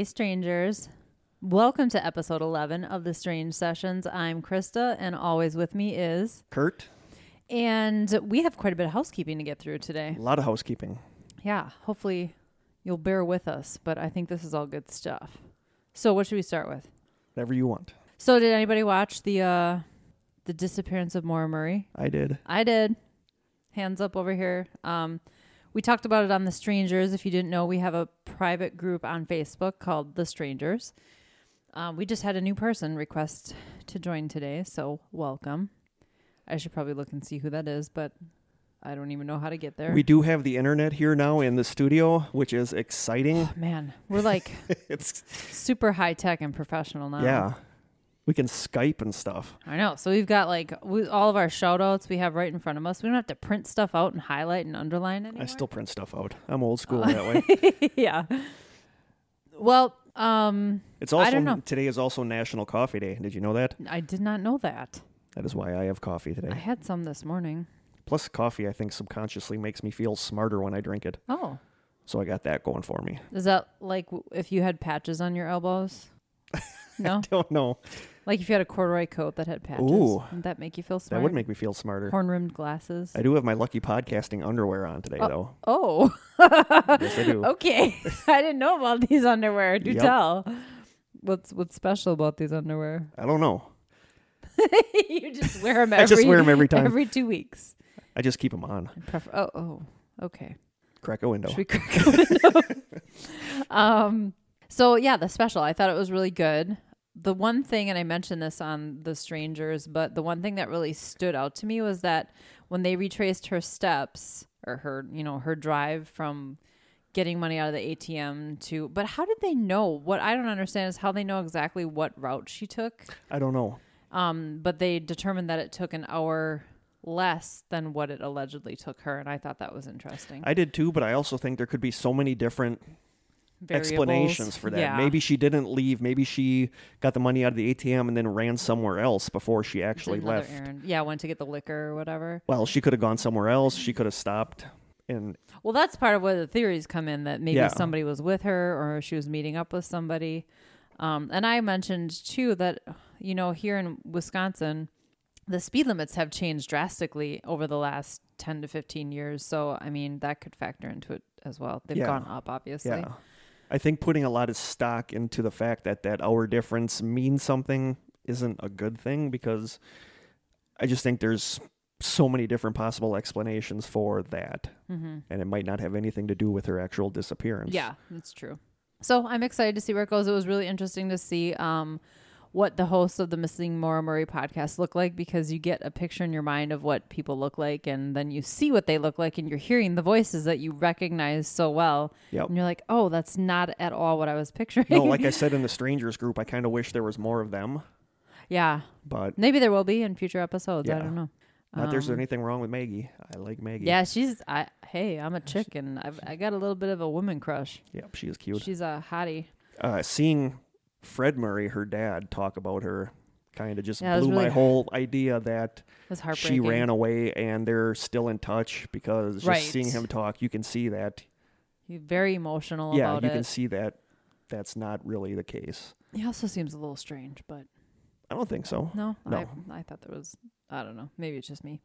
Hey, strangers. Welcome to episode 11 of the Strange Sessions. I'm Krista, and always with me is. Kurt, And we have quite a bit of housekeeping to get through today. a lot of housekeeping. Yeah, hopefully you'll bear with us, but I think this is all good stuff. So, what should we start with? Whatever you want. So, did anybody watch the uh the disappearance of Maura Murray? I did. I did. Hands up over here. Um, we talked about it on The Strangers. If you didn't know, we have a private group on Facebook called The Strangers. Um, we just had a new person request to join today, so welcome. I should probably look and see who that is, but I don't even know how to get there. We do have the internet here now in the studio, which is exciting. Man, we're like it's super high tech and professional now. yeah. We can Skype and stuff. I know. So we've got like we, all of our shout outs we have right in front of us. We don't have to print stuff out and highlight and underline anymore. I still print stuff out. I'm old school that way. yeah. Well, um, It's also today is also National Coffee Day. Did you know that? I did not know that. That is why I have coffee today. I had some this morning. Plus, coffee I think subconsciously makes me feel smarter when I drink it. Oh, So I got that going for me. is that like if you had patches on your elbows? No, Don't know. Like if you had a corduroy coat that had patches. Ooh. Would that make you feel smart? That would make me feel smarter. horn rimmed glasses. I do have my lucky podcasting underwear on today, though. oh, Yes, I do. okay. I didn't know about these underwear. Do Yep. tell. What's what's special about these underwear? I don't know. you just wear them every. I just wear 'em every time. Every two weeks. I just keep them on. Prefer- oh, oh, okay. Crack a window. Should we crack a window? um, so yeah, the special. I thought it was really good. The one thing, and I mentioned this on The Strangers, but the one thing that really stood out to me was that when they retraced her steps or her, you know, her drive from getting money out of the ATM to, but how did they know? What I don't understand is how they know exactly what route she took. I don't know. Um, but they determined that it took an hour less than what it allegedly took her, and I thought that was interesting. I did too, but I also think there could be so many different Variables. explanations for that. Yeah. Maybe she didn't leave. Maybe she got the money out of the ATM and then ran somewhere else before she actually left. errand. Yeah, went to get the liquor or whatever. Well, she could have gone somewhere else. She could have stopped. And Well, that's part of where the theories come in that maybe Yeah. somebody was with her or she was meeting up with somebody. Um, and I mentioned too that, you know, here in Wisconsin, the speed limits have changed drastically over the last 10 to 15 years. So, I mean, that could factor into it as well. They've Yeah. gone up, obviously. yeah, I think putting a lot of stock into the fact that that hour difference means something isn't a good thing because I just think there's so many different possible explanations for that. Mm-hmm. And it might not have anything to do with her actual disappearance. Yeah, that's true. So I'm excited to see where it goes. It was really interesting to see um, what the hosts of the Missing Maura Murray podcast look like because you get a picture in your mind of what people look like, and then you see what they look like, and you're hearing the voices that you recognize so well, Yep. and you're like, "Oh, that's not at all what I was picturing." No, like I said in the strangers group, I kind of wish there was more of them, yeah, but maybe there will be in future episodes. Yeah. I don't know. not there's Um, anything wrong with Maggie. I like Maggie. Yeah, she's. I hey, I'm a chick, and I've I got a little bit of a woman crush. Yep, she is cute. She's a hottie. Uh, seeing Fred Murray, her dad, talk about her kind of just Yeah, blew my whole idea that It was heartbreaking. she ran away and they're still in touch because just Right. seeing him talk, you can see that. He's very emotional yeah, you it. can see that that's not really the case. He also seems a little strange, but I don't think so. no, No. I I thought there was I don't know, maybe it's just me.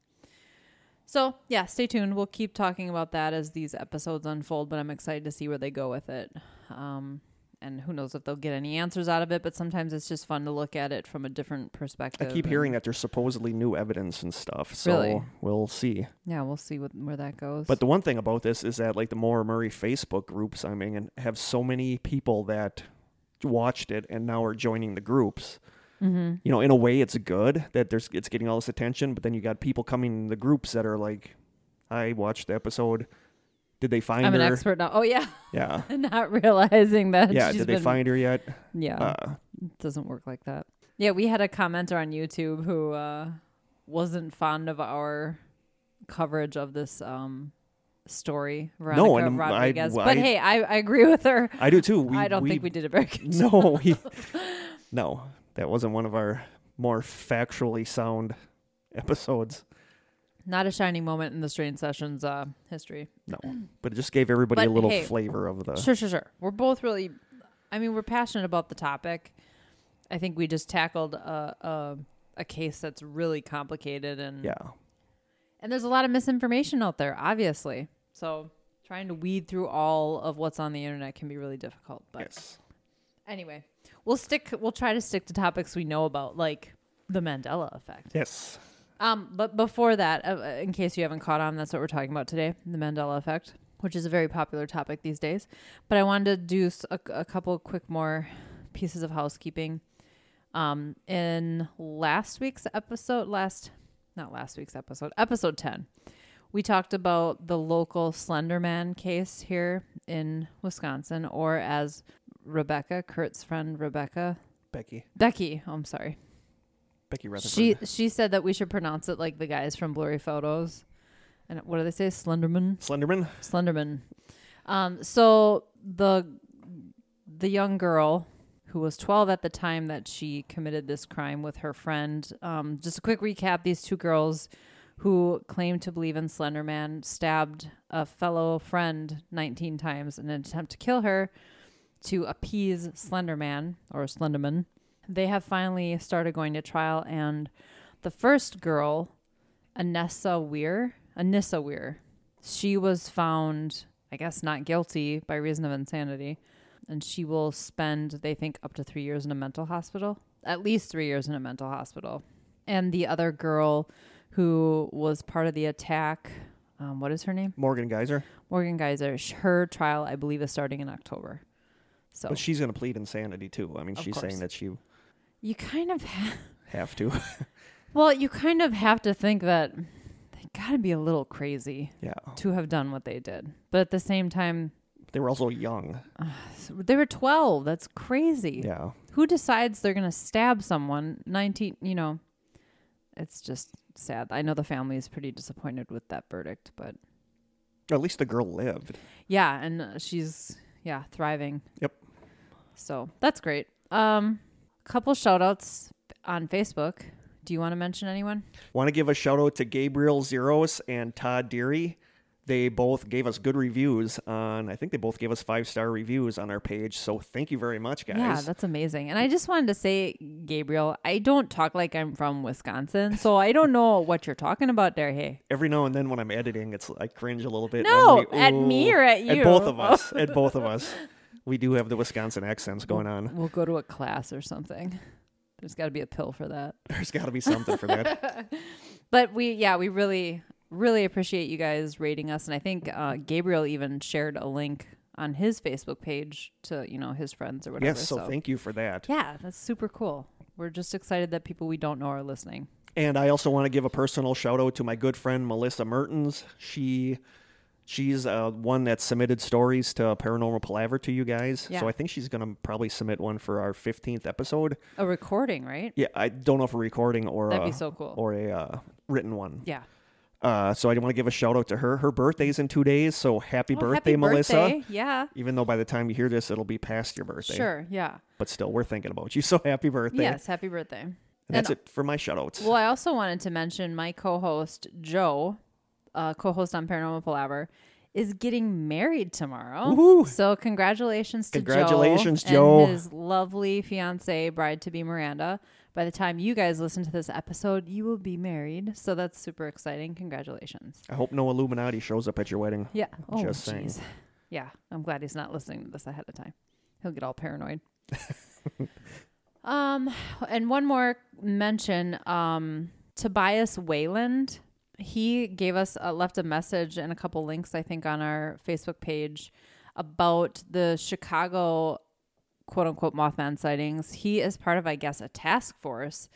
So yeah, stay tuned. We'll keep talking about that as these episodes unfold, but I'm excited to see where they go with it. Um, and who knows if they'll get any answers out of it, but sometimes it's just fun to look at it from a different perspective. I keep hearing that there's supposedly new evidence and stuff, so Really? we'll see. Yeah, we'll see what, where that goes. But the one thing about this is that like the Maura Murray Facebook groups, I mean, and have so many people that watched it and now are joining the groups. mm-hmm. You know, in a way, it's good that there's it's getting all this attention, but then you got people coming in the groups that are like, "I watched the episode. Did they find her? I'm her? an expert now. Oh yeah, Yeah, not realizing that. yeah. Did they been- find her yet? Yeah. Uh, It doesn't work like that. Yeah, we had a commenter on YouTube who uh, wasn't fond of our coverage of this um, story, Veronica No, and I- Rodriguez. I- but hey, I, I agree with her. I do too. We, I don't we, think we did a very good No, we, no, that wasn't one of our more factually sound episodes. Not a shining moment in the Strange Sessions uh, history. No, but it just gave everybody But a little hey, flavor of the. Sure, sure, sure. We're both really. I mean, we're passionate about the topic. I think we just tackled a a, a case that's really complicated and Yeah. and there's a lot of misinformation out there, obviously. So trying to weed through all of what's on the internet can be really difficult. But Yes. anyway, we'll stick. We'll try to stick to topics we know about, like the Mandela effect. Yes. Um, but before that, uh, uh, in case you haven't caught on, that's what we're talking about today: the Mandela effect, which is a very popular topic these days. But I wanted to do a couple quick more pieces of housekeeping. Um, in last week's episode, last not last week's episode, episode ten, we talked about the local Slenderman case here in Wisconsin, or as Rebecca, Kurt's friend Rebecca, Becky. Becky. Oh, I'm sorry. Becky Rutherford. She she said that we should pronounce it like the guys from Blurry Photos. And what do they say? Slenderman? Slenderman. Slenderman. Um, so the the young girl who was 12 at the time that she committed this crime with her friend. Um, just a quick recap: these two girls who claimed to believe in Slenderman stabbed a fellow friend 19 times in an attempt to kill her to appease Slenderman or Slenderman. They have finally started going to trial, and the first girl, Anessa Weier, Anissa Weier, she was found, I guess, not guilty by reason of insanity, and she will spend, they think, up to three years in a mental hospital, at least three years in a mental hospital. And the other girl who was part of the attack, um, what is her name? Morgan Geyser. Morgan Geyser. Her trial, I believe, is starting in October. So But she's going to plead insanity too. I mean, Of she's course. saying that she you kind of ha- have to. well, you kind of have to think that they got to be a little crazy yeah. to have done what they did. But at the same time, They were also young. they were 12. That's crazy. Yeah. Who decides they're going to stab someone 19, you know? It's just sad. I know the family is pretty disappointed with that verdict, but At least the girl lived. yeah, and uh, she's yeah, thriving. Yep. So, that's great. Um couple shout outs on Facebook. Do you want to mention anyone? Want to give a shout out to Gabriel Zeros and Todd Deary. They both gave us good reviews on, I think they both gave us five star reviews on our page. So thank you very much, guys. Yeah, that's amazing. And I just wanted to say, Gabriel, I don't talk like I'm from Wisconsin, so I don't know what you're talking about there. Hey, Every now and then when I'm editing, it's I cringe a little bit. No, like, at me or at you? At both of us. at both of us. We do have the Wisconsin accents going on. we'll go to a class or something. There's got to be a pill for that. There's got to be something for that. But we, yeah, we really, really appreciate you guys rating us. And I think uh, Gabriel even shared a link on his Facebook page to, you know, his friends or whatever. yes, so thank you for that. Yeah, that's super cool. We're just excited that people we don't know are listening. And I also want to give a personal shout out to my good friend Melissa Mertens. She she's uh, one that submitted stories to Paranormal Palaver to you guys. Yeah. So I think she's going to probably submit one for our 15th episode. A recording, right? Yeah, I don't know if a recording or That'd a, be so cool. or a uh, written one. Yeah. Uh, so I want to give a shout out to her. Her birthday's in two days, so happy Oh, birthday, happy Melissa. birthday. Yeah. Even though by the time you hear this, it'll be past your birthday. Sure. Yeah. But still, we're thinking about you. So happy birthday. Yes. Happy birthday. And that's it for my shout outs. Well, I also wanted to mention my co-host Joe, uh, co-host on Paranormal Palaver, is getting married tomorrow. Woohoo. So congratulations to Congratulations, Joe, Joe. and his lovely fiance, bride to be Miranda. By the time you guys listen to this episode, you will be married. So that's super exciting. Congratulations. I hope no Illuminati shows up at your wedding. Yeah. Oh, Just saying. jeez. Yeah. I'm glad he's not listening to this ahead of time. He'll get all paranoid. um, and one more mention. Um, Tobias Wayland. He gave us uh, left a message and a couple links, I think, on our Facebook page about the Chicago quote unquote Mothman sightings. He is part of, I guess, a task force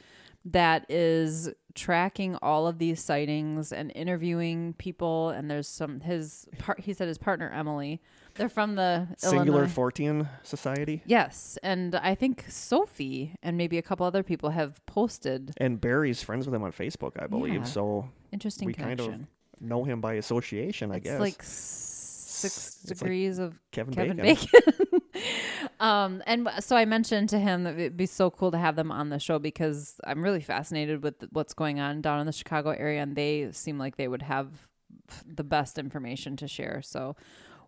that is tracking all of these sightings and interviewing people. And there's some his part. He said his partner Emily. They're from the Singular Illinois. Fortean Society. Yes, and I think Sophie and maybe a couple other people have posted And Barry's friends with him on Facebook, I believe. Yeah. So interesting we kind of know him by association, I guess. it's guess. like six It's like degrees of Kevin, Kevin Bacon. Bacon. um, and so I mentioned to him that it'd be so cool to have them on the show because I'm really fascinated with what's going on down in the Chicago area, and they seem like they would have the best information to share. So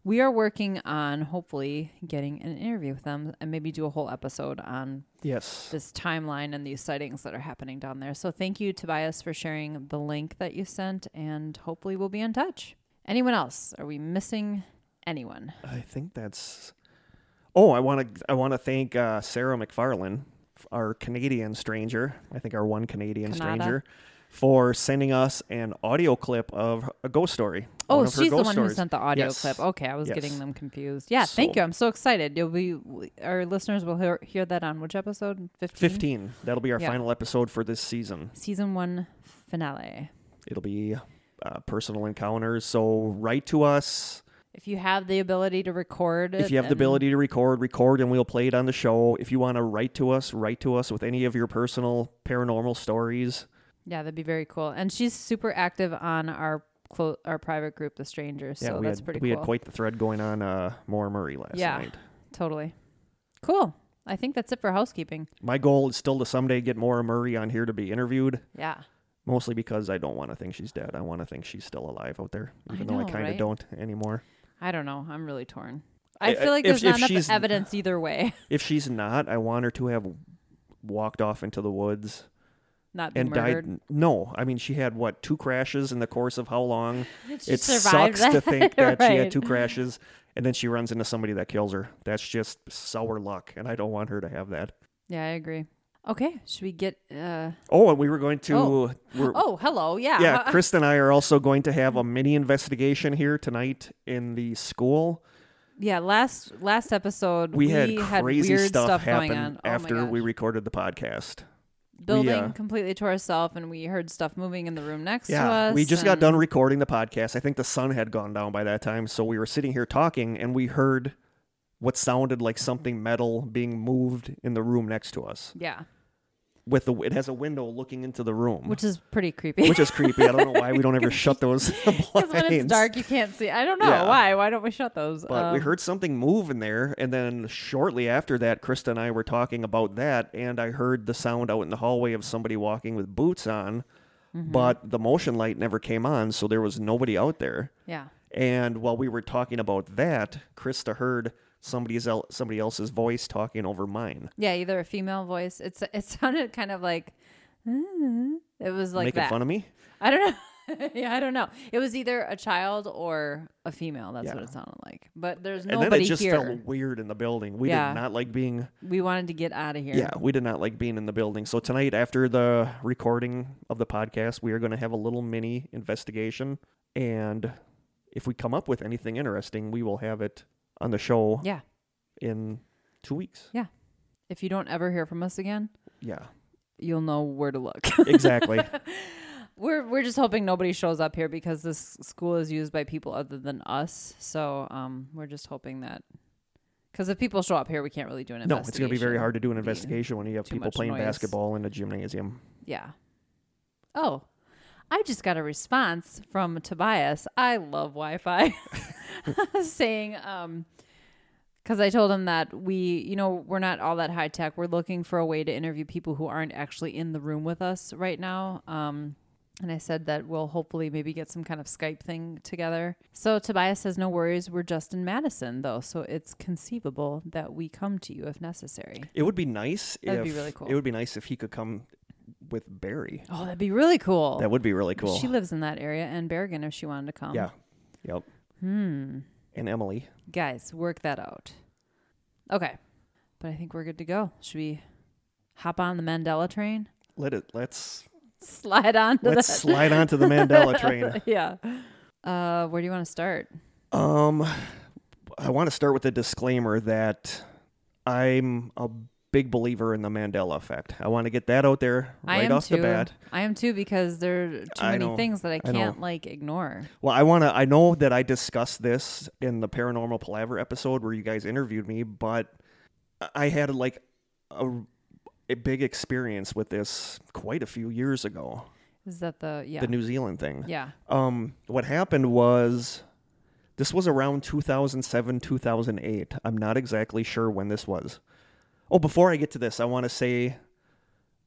we are working on hopefully getting an interview with them and maybe do a whole episode on Yes. this timeline and these sightings that are happening down there. So thank you, Tobias, for sharing the link that you sent, and hopefully we'll be in touch. Anyone else? Are we missing anyone? I think that's. Oh, I want to. I want to thank uh, Sarah McFarlane, our Canadian stranger. I think our one Canadian Canada. stranger, for sending us an audio clip of a ghost story. Oh, one of her she's the one who sent the audio Yes. clip. Okay, I was Yes. getting them confused. Yeah, thank you. I'm so excited. You'll be our listeners will hear, hear that on which episode? 15? Fifteen. That'll be our Yeah. final episode for this season. Season 1 finale. It'll be uh, personal encounters. So write to us If you have the ability to record if you have the ability to record. Record, and we'll play it on the show. If you want to write to us, write to us with any of your personal paranormal stories. Yeah, that'd be very cool. And she's super active on our clo- our private group, The Strangers. Yeah, so we that's had pretty we cool. had quite the thread going on uh Maura Murray last Yeah. night. totally. Cool. I think that's it for housekeeping. My goal is still to someday get Maura Murray on here to be interviewed, Yeah. mostly because I don't want to think she's dead. I want to think she's still alive out there, I even though I kind of right? don't anymore. I don't know. I'm really torn. I- I feel like if- there's not enough evidence either way. If she's not, I want her to have walked off into the woods Not be and murdered. died. No, I mean she had what two crashes in the course of how long? She it sucks to think that she had two crashes and then she runs into somebody that kills her. That's just sour luck, and I don't want her to have that. Yeah, I agree. Okay, should we get? uh Oh, and we were going to. Oh. Oh, hello. Yeah. yeah, Krista and I are also going to have a mini investigation here tonight in the school. yeah. Last last episode, We, had crazy weird stuff, stuff, happen. Oh after we recorded the podcast. Building uh, completely to ourselves, and we heard stuff moving in the room next to Yeah, us. we just got done recording the podcast. I think the sun had gone down by that time, so we were sitting here talking, and we heard what sounded like something metal being moved in the room next to us. yeah, With the, it has a window looking into the room, which is pretty creepy. which is creepy. I don't know why we don't ever shut those Because when it's dark, you can't see. I don't know Yeah. why. Why don't we shut those? But we Um, heard something move in there, and then shortly after that, Krista and I were talking about that, and I heard the sound out in the hallway of somebody walking with boots on, Mm-hmm. but the motion light never came on, so there was nobody out there. Yeah. And while we were talking about that, Krista heard somebody's el- somebody else's voice talking over mine. Yeah, either a female voice. It's it sounded kind of like "Mm." it was like Making that. fun of me? I don't know. yeah, I don't know. It was either a child or a female. That's what it sounded like. But there's nobody and then it just here. felt weird in the building. We Yeah. did not like being We wanted to get out of here. Yeah, we did not like being in the building. So tonight, after the recording of the podcast, we are going to have a little mini investigation, and if we come up with anything interesting, we will have it on the show Yeah. in two weeks. Yeah. If you don't ever hear from us again, Yeah, you'll know where to look. exactly. we're we're just hoping nobody shows up here because this school is used by people other than us. So um, we're just hoping that because if people show up here, we can't really do an no, investigation. it's going to be very hard to do an investigation when you have too people much playing noise. basketball in a gymnasium. Yeah. Oh, I just got a response from Tobias. I love Wi-Fi, saying, um, because I told him that we, you know, we're not all that high tech. We're looking for a way to interview people who aren't actually in the room with us right now. Um, and I said that we'll hopefully maybe get some kind of Skype thing together. So Tobias says, no worries. We're just in Madison, though. So it's conceivable that we come to you if necessary. It would be nice That'd if be really cool. it would be nice if he could come with Barry. Oh, that'd be really cool. That would be really cool. She lives in that area and Bergen if she wanted to come. yeah. Yep. Hmm. And Emily. Guys, work that out. Okay. But I think we're good to go. Should we hop on the Mandela train? Let it. Let's Slide on to let's that. slide onto the Mandela train. yeah. Uh, where do you want to start? Um, I want to start with a disclaimer that I'm a big believer in the Mandela effect. I want to get that out there right off too. the bat. I am too because there are too I many know. things that I I can't like ignore. Well, I want to. I know that I discussed this in the Paranormal Palaver episode where you guys interviewed me, but I had like a, a big experience with this quite a few years ago. Is that the yeah The New Zealand thing. yeah Um, what happened was this was around 2007, 2008. I'm not exactly sure when this was. Oh, before I get to this, I want to say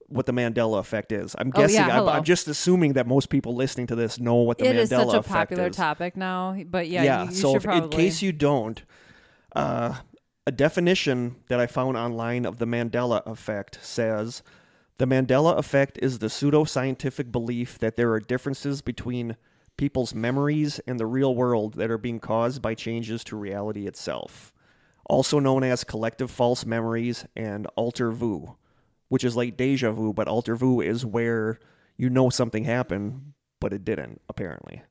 what the Mandela effect is. I'm Oh, yeah, guessing. I'm. I'm just assuming that most people listening to this know what the It Mandela effect is It is such a popular is. topic now, but yeah, you, you so if, probably. in case you don't, uh, a definition that I found online of the Mandela effect says the Mandela effect is the pseudoscientific belief that there are differences between people's memories and the real world that are being caused by changes to reality itself. Also known as collective false memories and alter vu, which is like deja vu, but alter vu is where you know something happened, but it didn't, apparently.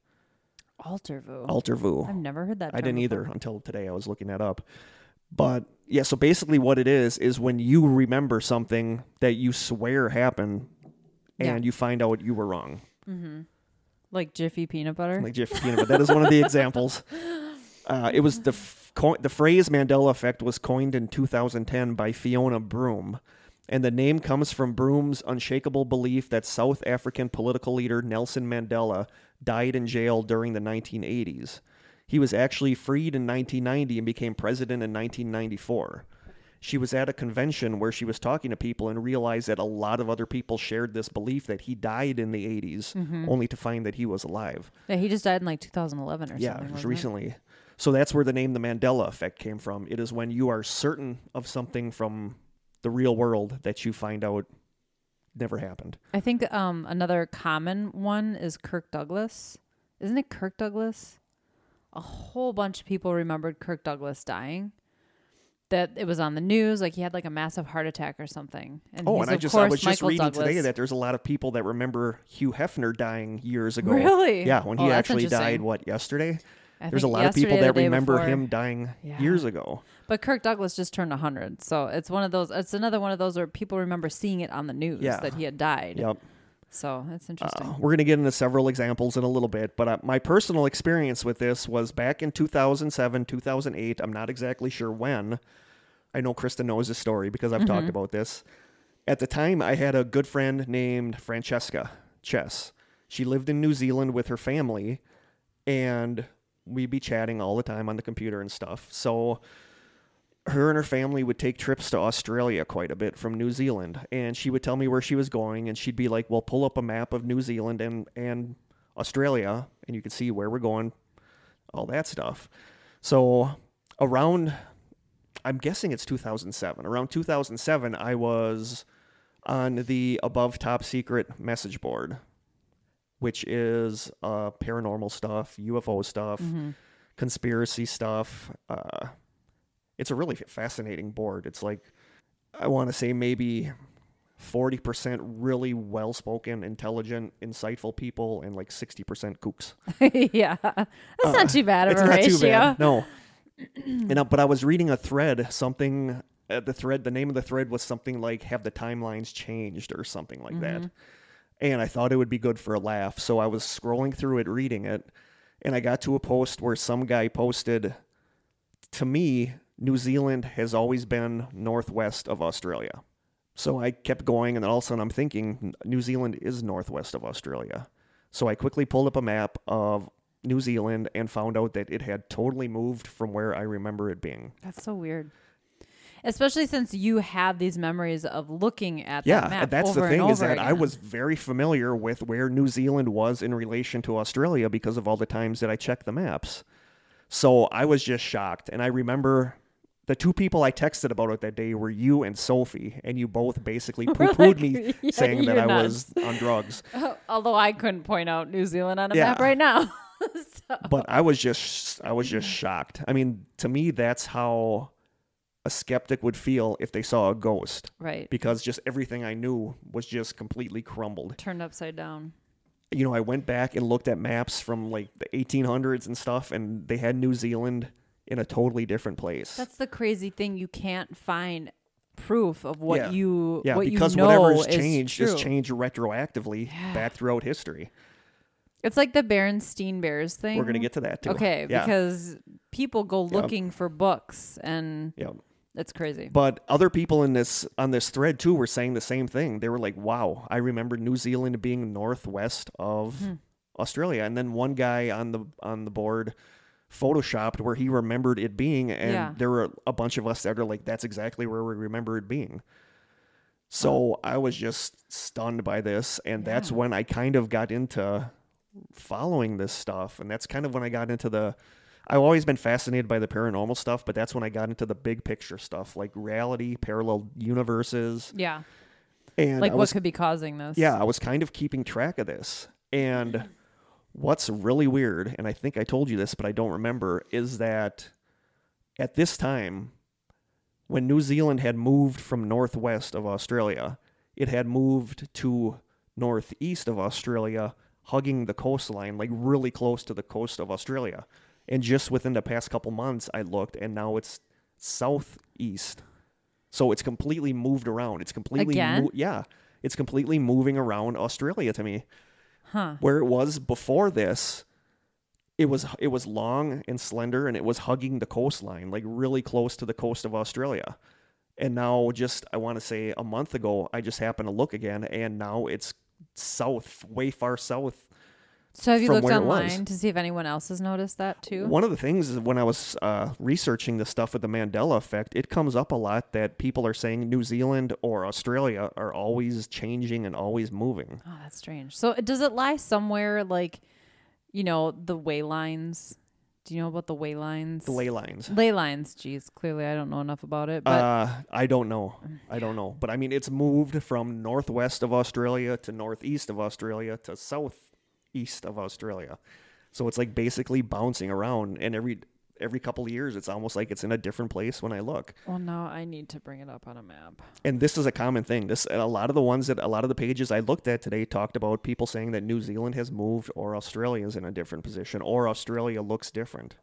alter vu. Alter vu. I've never heard that. I didn't before. either until today. I was looking that up. But yeah, so basically what it is is when you remember something that you swear happened and Yeah. you find out you were wrong. Mm-hmm. Like Jiffy peanut butter. Like Jeff Peanut, butter. that is one of the examples. Uh, it was the f- co- the phrase Mandela effect was coined in 2010 by Fiona Broome, and the name comes from Broome's unshakable belief that South African political leader Nelson Mandela died in jail during the 1980s. He was actually freed in 1990 and became president in 1994. She was at a convention where she was talking to people and realized that a lot of other people shared this belief that he died in the 80s, only to find that he was alive. yeah, he just died in like 2011 or Yeah, something. was wasn't it? So that's where the name the Mandela effect came from. It is when you are certain of something from the real world that you find out never happened. I think um, another common one is Kirk Douglas. Isn't it Kirk Douglas? A whole bunch of people remembered Kirk Douglas dying. That it was on the news, like he had like a massive heart attack or something. And Oh, and I just I was just Michael reading Douglas. today that there's a lot of people that remember Hugh Hefner dying years ago. Really? Yeah, when Oh, he that's actually died what yesterday. I There's a lot of people that remember before. him dying Yeah. years ago. But Kirk Douglas just turned 100. So it's one of those, it's another one of those where people remember seeing it on the news Yeah. that he had died. Yep. So that's interesting. Uh, we're going to get into several examples in a little bit, but uh, my personal experience with this was back in 2007, 2008. I'm not exactly sure when. I know Krista knows the story because I've Mm-hmm. talked about this. At the time, I had a good friend named Francesca Chess. She lived in New Zealand with her family, and we'd be chatting all the time on the computer and stuff. So her and her family would take trips to Australia quite a bit from New Zealand, and she would tell me where she was going, and she'd be like, "Well, pull up a map of New Zealand and and Australia, and you can see where we're going, all that stuff." So around, I'm guessing it's 2007. Around 2007, I was on the above top secret message board, which is uh, paranormal stuff, UFO stuff, conspiracy stuff. Uh, it's a really fascinating board. It's like I want to say maybe 40% really well-spoken, intelligent, insightful people and like 60% kooks. yeah. That's not too bad of a ratio. No. and uh, but I was reading a thread, something uh, the thread the name of the thread was something like have the timelines changed or something like Mm-hmm. that. And I thought it would be good for a laugh, so I was scrolling through it reading it and I got to a post where some guy posted to me New Zealand has always been northwest of Australia. So I kept going, and then all of a sudden I'm thinking New Zealand is northwest of Australia. So I quickly pulled up a map of New Zealand and found out that it had totally moved from where I remember it being. That's so weird. Especially since you have these memories of looking at Yeah, that map that's the thing is that I was very familiar with where New Zealand was in relation to Australia because of all the times that I checked the maps. So I was just shocked, and I remember the two people I texted about it that day were you and Sophie, and you both basically poo pooed like, me yeah, saying that you're I was on drugs. Although I couldn't point out New Zealand on a Yeah. map right now. So- But I was just I was just shocked. I mean, to me that's how a skeptic would feel if they saw a ghost right. because just everything I knew was just completely crumbled. Turned upside down. you know, I went back and looked at maps from like the 1800s and stuff, and they had New Zealand in a totally different place. That's the crazy thing. You can't find proof of what Yeah. you yeah, what because you know whatever's is changed true. is changed retroactively back throughout history. It's like the Berenstein Bears thing. We're gonna get to that too. Okay, yeah, because people go Yep. looking for books and yeah. It's crazy. But other people in this on this thread too were saying the same thing. They were like, "Wow, I remember New Zealand being northwest of Hmm. Australia." And then one guy on the on the board photoshopped where he remembered it being, and Yeah. there were a bunch of us that are like, "That's exactly where we remember it being." So I was just stunned by this. And that's when I kind of got into following this stuff. And that's kind of when I got into the. I've always been fascinated by the paranormal stuff, but that's when I got into the big picture stuff, like reality, parallel universes, Yeah. and Like I what was could be causing this? yeah, I was kind of keeping track of this. And what's really weird, and I think I told you this, but I don't remember, is that at this time, when New Zealand had moved from northwest of Australia, it had moved to northeast of Australia, hugging the coastline, like really close to the coast of Australia. And just within the past couple months, I looked, and now it's southeast. So it's completely moved around. It's completely Again? mo- yeah, it's completely moving around Australia to me. Huh. Where it was before this, it was it was long and slender, and it was hugging the coastline, like really close to the coast of Australia. And now, just I want to say a month ago, I just happened to look again, and now it's south, way far south. So have you looked where it was. online to see if anyone else has noticed that too? One of the things is when I was uh, researching the stuff with the Mandela effect, it comes up a lot that people are saying New Zealand or Australia are always changing and always moving. Oh, that's strange. So does it lie somewhere like, you know, the way lines? Do you know about the way lines? The ley lines. Ley lines. Geez, clearly I don't know enough about it. But Uh, I don't know. I don't know. But I mean, it's moved from northwest of Australia to northeast of Australia to southeast of Australia. So it's like basically bouncing around, and every every couple of years, it's almost like it's in a different place when I look. well, now I need to bring it up on a map. And this is a common thing. This a lot of the ones that a lot of the pages I looked at today talked about people saying that New Zealand has moved or Australia is in a different position or Australia looks different.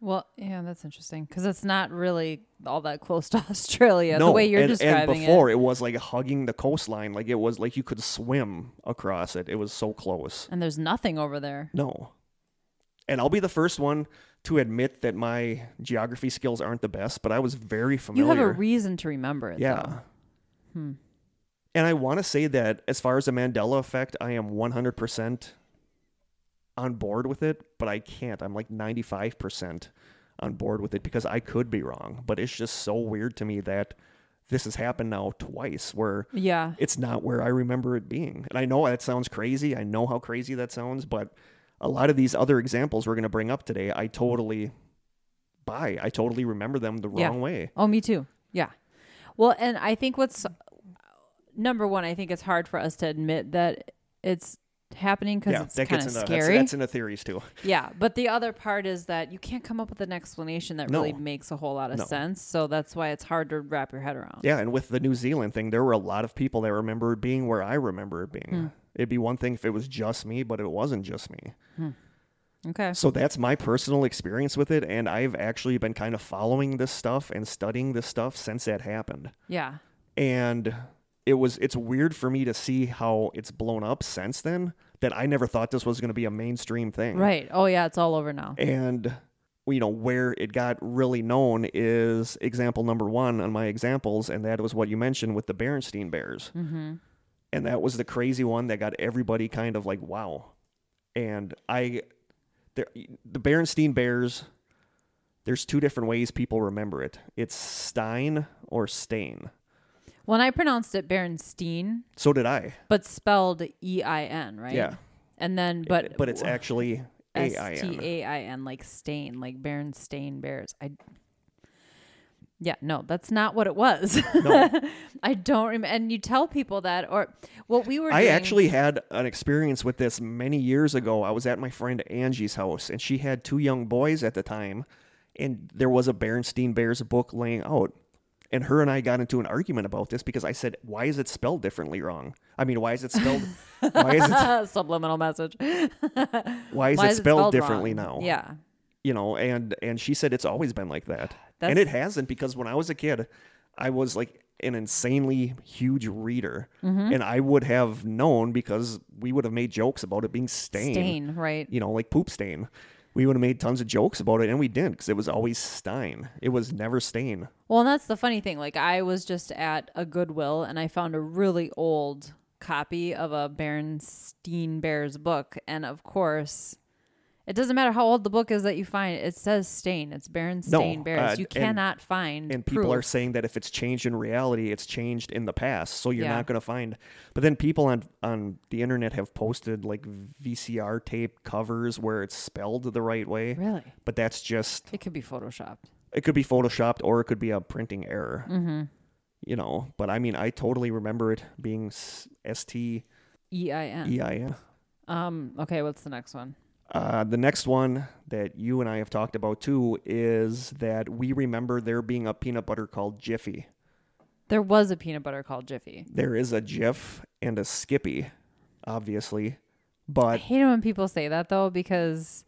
Well, yeah, that's interesting because it's not really all that close to Australia no, the way you're and, describing and before it. it. was like hugging the coastline, like it was like you could swim across it. It was so close. And there's nothing over there. No. And I'll be the first one to admit that my geography skills aren't the best, but I was very familiar. You have a reason to remember it. Yeah. Hmm. And I want to say that as far as the Mandela effect, I am 100% on board with it, but I can't. I'm like 95% on board with it because I could be wrong. But it's just so weird to me that this has happened now twice where Yeah. it's not where I remember it being. And I know that sounds crazy. I know how crazy that sounds, but a lot of these other examples we're going to bring up today, I totally buy. I totally remember them the Yeah. wrong way. Oh, me too. Yeah. Well, and I think what's number one, I think it's hard for us to admit that it's happening because yeah, it's kind of into that's, scary. that's into theories too. yeah, but the other part is that you can't come up with an explanation that No. really makes a whole lot of No. sense. So that's why it's hard to wrap your head around. Yeah, and with the New Zealand thing, there were a lot of people that remember it being where I remember it being. Hmm. It'd be one thing if it was just me, but it wasn't just me. Okay. So that's my personal experience with it, and I've actually been kind of following this stuff and studying this stuff since that happened. Yeah. And it was it's weird for me to see how it's blown up since then that I never thought this was going to be a mainstream thing. Right. Oh, yeah. It's all over now. And you know where it got really known is example number one on my examples, and that was what you mentioned with the Berenstein Bears. Mm-hmm. and that was the crazy one that got everybody kind of like wow and i there, the berenstein bears there's two different ways people remember it it's stein or stain When I pronounced it Berenstein, so did i but spelled E I N, right? yeah And then, but but it's actually S a-i-n T A I N, like stain, like Berenstain Bears. I. Yeah, no, that's not what it was. No. I don't remember. And you tell people that, or what we were. I doing, actually had an experience with this many years ago. I was at my friend Angie's house, and she had two young boys at the time, and there was a Berenstein Bears book laying out. And her and I got into an argument about this because I said, "Why is it spelled differently wrong? I mean, why is it spelled? why is it? subliminal message. Why is Why it is spelled, wrong? differently now? Yeah, you know." And and she said it's always been like that, That's- and it hasn't because when I was a kid, I was like an insanely huge reader, Mm-hmm. and I would have known because we would have made jokes about it being stain. stain, right? you know, like poop stain. We would have made tons of jokes about it, and we didn't because it was always Stein. It was never Stain. Well, and that's the funny thing. Like, I was just at a Goodwill and I found a really old copy of a Bernstein Bears book. And of course, It doesn't matter how old the book is that you find. It says stain. It's Berenstain No, Bears. uh, you and- cannot find. and people are saying that if it's changed in reality, it's changed in the past. So you're Yeah. not going to find. But then people on on the internet have posted like VCR tape covers where it's spelled the right way. really. But that's just It could be photoshopped. it could be photoshopped or it could be a printing error. Mm-hmm. You know. But I mean, I totally remember it being S T E I N. E I N. Um. Okay. What's the next one? Uh, the next one that you and I have talked about too is that we remember there being a peanut butter called Jiffy. There was a peanut butter called Jiffy. There is a Jif and a Skippy, obviously, But I hate it when people say that though because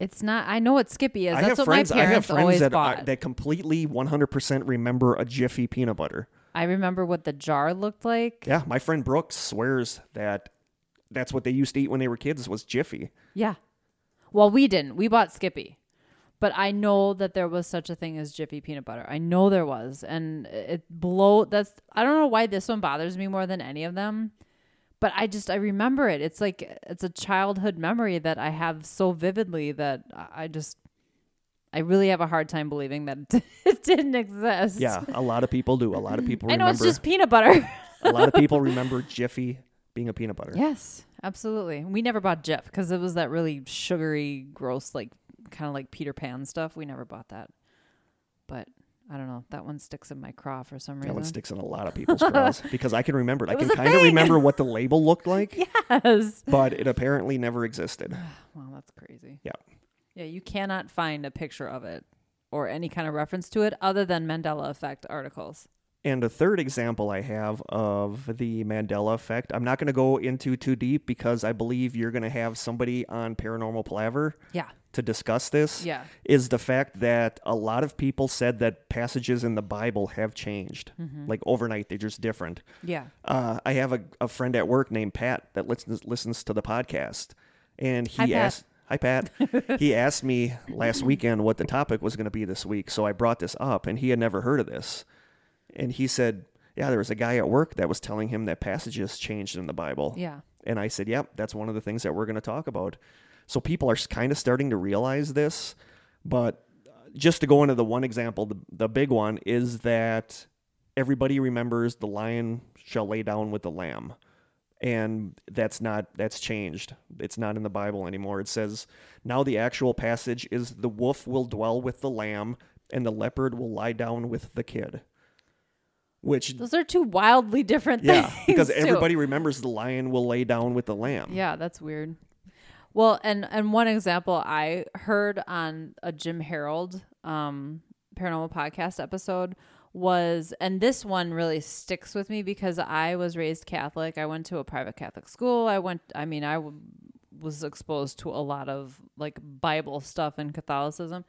it's not. I know what Skippy is. I That's have what friends. my I have parents friends always that bought. are, that completely 100% remember a Jiffy peanut butter. I remember what the jar looked like. Yeah, my friend Brooks swears that that's what they used to eat when they were kids was Jiffy. Yeah. Well, we didn't. We bought Skippy. But I know that there was such a thing as Jiffy peanut butter. I know there was. And it blow that's I don't know why this one bothers me more than any of them. But I just I remember it. It's like it's a childhood memory that I have so vividly that I just I really have a hard time believing that it didn't exist. Yeah, a lot of people do. A lot of people I know remember. it's just peanut butter. a lot of people remember Jiffy being a peanut butter. Yes, absolutely. We never bought Jif because it was that really sugary, gross, like kind of like Peter Pan stuff. We never bought that. But I don't know. That one sticks in my craw for some reason. That one sticks in a lot of people's craws because I can remember it. I It was can kind of remember what the label looked like, yes. but it apparently never existed. Wow, that's crazy. Yeah. Yeah, you cannot find a picture of it or any kind of reference to it other than Mandela effect articles. And a third example I have of the Mandela effect, I'm not going to go into too deep because I believe you're going to have somebody on Paranormal Palaver Yeah. to discuss this. Yeah. Is the fact that a lot of people said that passages in the Bible have changed. Mm-hmm. Like overnight, they're just different. Yeah. Uh, I have a, a friend at work named Pat that listens listens to the podcast, and he Hi, asked, "Hi Pat." he asked me last weekend what the topic was going to be this week, so I brought this up, and he had never heard of this, and he said, "Yeah, there was a guy at work that was telling him that passages changed in the Bible." Yeah. And I said, "Yep, that's one of the things that we're going to talk about." So people are kind of starting to realize this, but uh, just to go into the one example, the, the big one is that everybody remembers the lion shall lay down with the lamb. And that's not that's changed. It's not in the Bible anymore. It says now the actual passage is the wolf will dwell with the lamb and the leopard will lie down with the kid. Which Those are two wildly different things. yeah, things. because too. everybody remembers the lion will lay down with the lamb. Yeah, that's weird. Well, and and one example I heard on a Jim Harold um paranormal podcast episode was and this one really sticks with me because I was raised Catholic. I went to a private Catholic school. I went I mean I w- was exposed to a lot of like Bible stuff and Catholicism.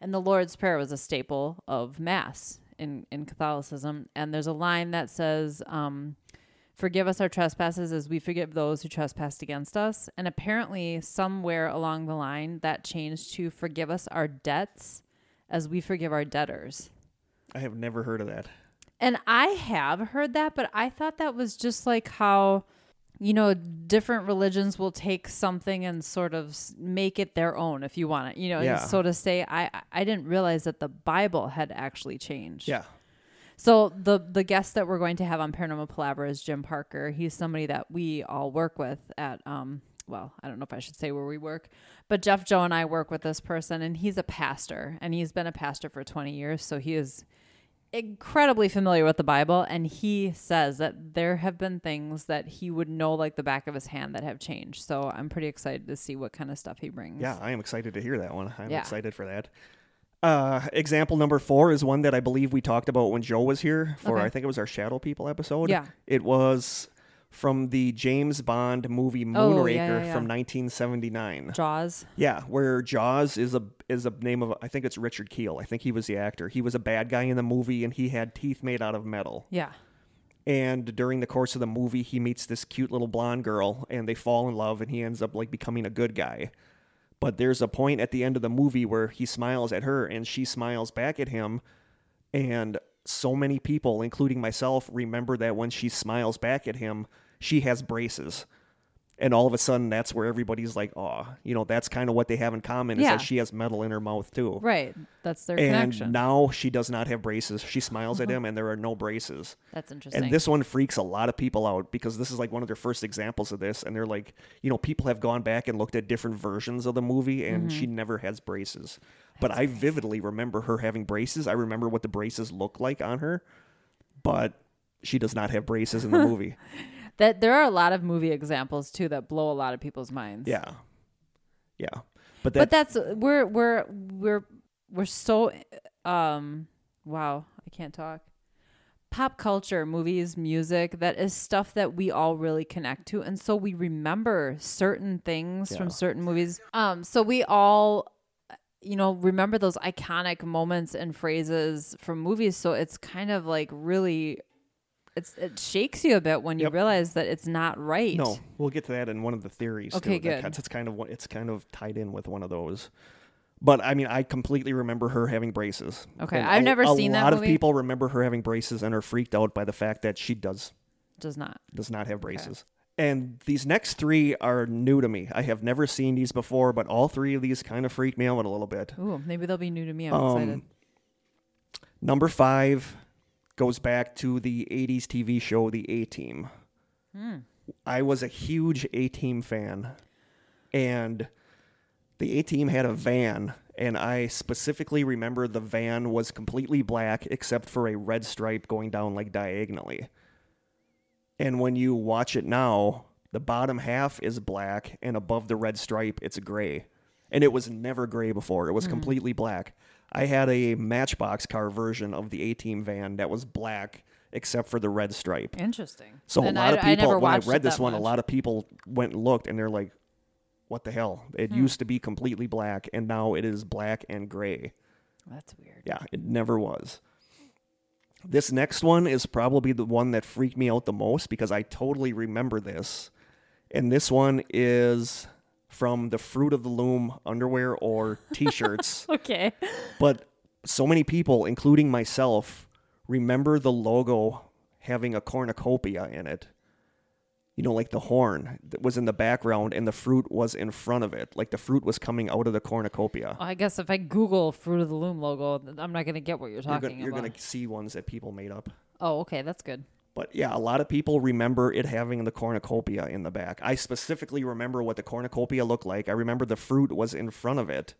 And the Lord's Prayer was a staple of mass in in Catholicism and there's a line that says um Forgive us our trespasses as we forgive those who trespassed against us. And apparently, somewhere along the line, that changed to forgive us our debts as we forgive our debtors. I have never heard of that. And I have heard that, but I thought that was just like how, you know, different religions will take something and sort of make it their own if you want it. You know, Yeah. so to say, I I didn't realize that the Bible had actually changed. Yeah. So the the guest that we're going to have on Paranormal Palaver is Jim Parker. He's somebody that we all work with at um well, I don't know if I should say where we work, but Jeff Joe and I work with this person and he's a pastor and he's been a pastor for 20 years, so he is incredibly familiar with the Bible and he says that there have been things that he would know like the back of his hand that have changed. So I'm pretty excited to see what kind of stuff he brings. Yeah, I am excited to hear that one. I'm Yeah. excited for that. Uh, example number four is one that I believe we talked about when Joe was here for, Okay. I think it was our Shadow People episode. Yeah. It was from the James Bond movie Oh, Moonraker yeah, yeah, yeah. from 1979. Jaws. Yeah, where Jaws is a is a name of I think it's Richard Kiel. I think he was the actor. He was a bad guy in the movie and he had teeth made out of metal. Yeah. And during the course of the movie, he meets this cute little blonde girl and they fall in love and he ends up like becoming a good guy. But there's a point at the end of the movie where he smiles at her and she smiles back at him. And so many people, including myself, remember that when she smiles back at him, she has braces. And all of a sudden, that's where everybody's like, oh, you know, that's kind of what they have in common is Yeah. that she has metal in her mouth too. Right. That's their connection. And connection. now she does not have braces. She smiles at him, and there are no braces. That's interesting. And this one freaks a lot of people out because this is like one of their first examples of this. And they're like, you know, people have gone back and looked at different versions of the movie, and she Mm-hmm. never has braces. But I vividly remember her having braces. I remember what the braces look like on her, but she does not have braces in the movie. That there are a lot of movie examples too that blow a lot of people's minds. Yeah, yeah. But that but that's we're we're we're we're so um wow i can't talk pop culture movies music that is stuff that we all really connect to and so we remember certain things from certain movies um so we all you know remember those iconic moments and phrases from movies so it's kind of like really it's it shakes you a bit when you Yep. realize that it's not right No, we'll get to that in one of the theories. Okay, too. Good. It's kind of it's kind of tied in with one of those. But I mean, I completely remember her having braces. Okay, And I've a- never a seen that A lot movie. of people remember her having braces and are freaked out by the fact that she does does not does not have braces. And these next three are new to me. I have never seen these before, but all three of these kind of freak me out a little bit. Ooh, maybe they'll be new to me i'm Um, excited Number five goes back to the 80s TV show, The A Team. Hmm. I was a huge A Team fan, and the A Team had a van, and I specifically remember the van was completely black except for a red stripe going down like diagonally. And when you watch it now, the bottom half is black, and above the red stripe, it's gray. And it was never gray before, it was completely black. I had a Matchbox car version of the A Team van that was black except for the red stripe. Interesting. So And a lot I- of people, never when I read this one, a lot of people went and looked, and they're like, "What the hell? It Hmm. used to be completely black, and now it is black and gray." That's weird. Yeah, it never was. This next one is probably the one that freaked me out the most because I totally remember this. And this one is from the Fruit of the Loom underwear or t shirts. Okay. but so many people, including myself, remember the logo having a cornucopia in it. You know, like the horn that was in the background and the fruit was in front of it. Like the fruit was coming out of the cornucopia. I guess if I Google Fruit of the Loom logo, I'm not going to get what you're You're talking gonna, you're gonna see ones that people made up. Oh, okay. That's good. But yeah, a lot of people remember it having the cornucopia in the back. I specifically remember what the cornucopia looked like. I remember the fruit was in front of it.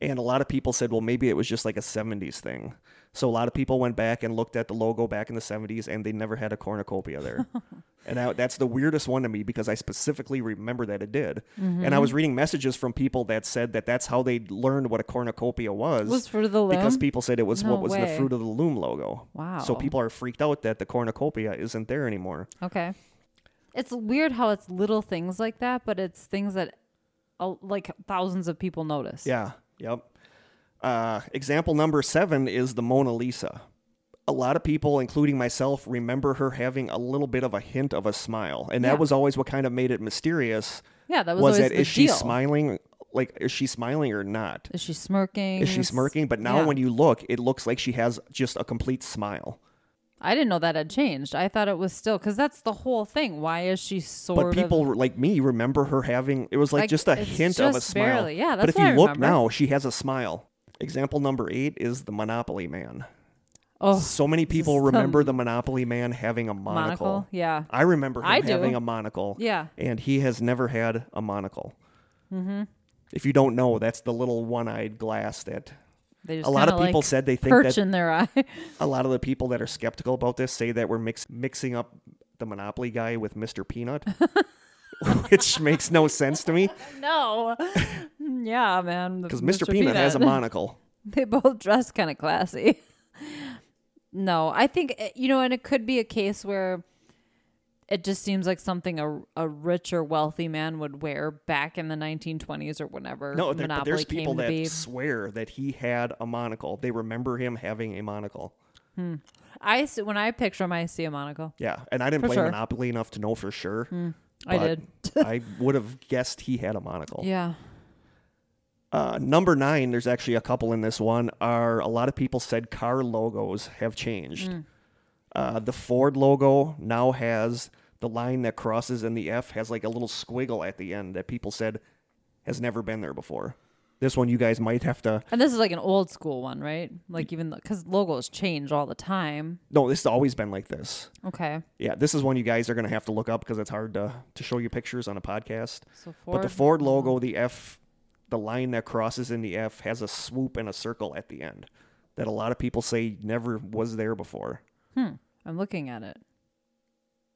And a lot of people said, well, maybe it was just like a 70s thing. So a lot of people went back and looked at the logo back in the 70s and they never had a cornucopia there. and I, that's the weirdest one to me because I specifically remember that it did. And Mm-hmm. I was reading messages from people that said that that's how they learned what a cornucopia was. Was of the Loom? because people said it was No what was in the. Fruit of the Loom logo. Wow. So people are freaked out that the cornucopia isn't there anymore. Okay. It's weird how it's little things like that, but it's things that uh, like thousands of people notice. Yeah. Yep. Uh, example number seven is the Mona Lisa. A lot of people, including myself, remember her having a little bit of a hint of a smile, and Yeah. that was always what kind of made it mysterious. Yeah, that was, Was, that the is she deal. smiling? Like, is she smiling or not? Is she smirking? Is she smirking? But now Yeah. when you look, it looks like she has just a complete smile. I didn't know that had changed. I thought it was still because that's the whole thing. Why is she sort But people of? like me remember her having it was like, Like, just a hint of a just smile. barely. Yeah, but if you I look remember. now, she has a smile. Example number eight is the Monopoly Man. Oh, So many people remember the Monopoly Man having a monocle. monocle. Yeah. I remember him I having a monocle. Yeah. And he has never had a monocle. Mm-hmm. If you don't know, that's the little one-eyed glass that They just a lot of people like, said they think perch that in their eye. a lot of the people that are skeptical about this say that we're mix, mixing up the Monopoly guy with Mr. Peanut, which makes no sense to me no. yeah, man. because Mr. Peanut has a monocle. They both dress kind of classy. no, I think eh, you know, and it could be a case where it just seems like something a, a rich or wealthy man would wear back in the 1920s or whenever No, there, Monopoly there's people that be. swear that he had a monocle. They remember him having a monocle. I see, when I picture him, I see a monocle. Yeah, and I didn't For play sure. Hmm. Monopoly enough to know for sure. I but did. I would have guessed he had a monocle. Yeah. Uh, number nine, there's actually a couple in this one. Are a lot of people said car logos have changed. Hmm. Uh, the Ford logo now has the line that crosses in the F has like a little squiggle at the end that people said has never been there before. This one you guys might have to. And this is like an old school one, right? Like even because logos change all the time. No, this has always been like this. Okay. Yeah, this is one you guys are going to have to look up because it's hard to, to show you pictures on a podcast. So But the Ford, Ford logo, the F, the line that crosses in the F has a swoop and a circle at the end that a lot of people say never was there before. I'm looking at it.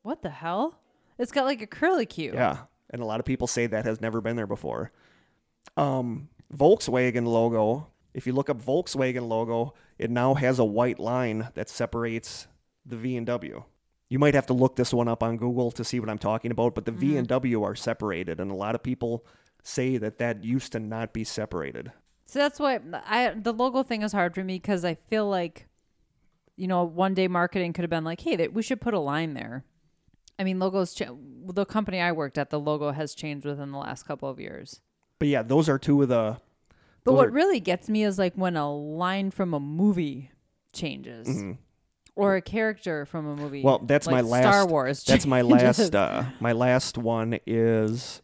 What the hell? It's got like a curlicue. Yeah, and a lot of people say that has never been there before. Um, Volkswagen logo. If you look up Volkswagen logo, it now has a white line that separates the V and W. You might have to look this one up on Google to see what I'm talking about, but the V and W are separated, and a lot of people say that that used to not be separated. So that's why I the logo thing is hard for me because I feel like, you know, one day marketing could have been like, hey, that we should put a line there. I mean, logos. Cha- the company I worked at, the logo has changed within the last couple of years. But yeah, those are two of the. But what are- really gets me is like when a line from a movie changes, or a character from a movie. Mm-hmm. Well, that's my last. Star Wars. That's my last. Uh, my last one is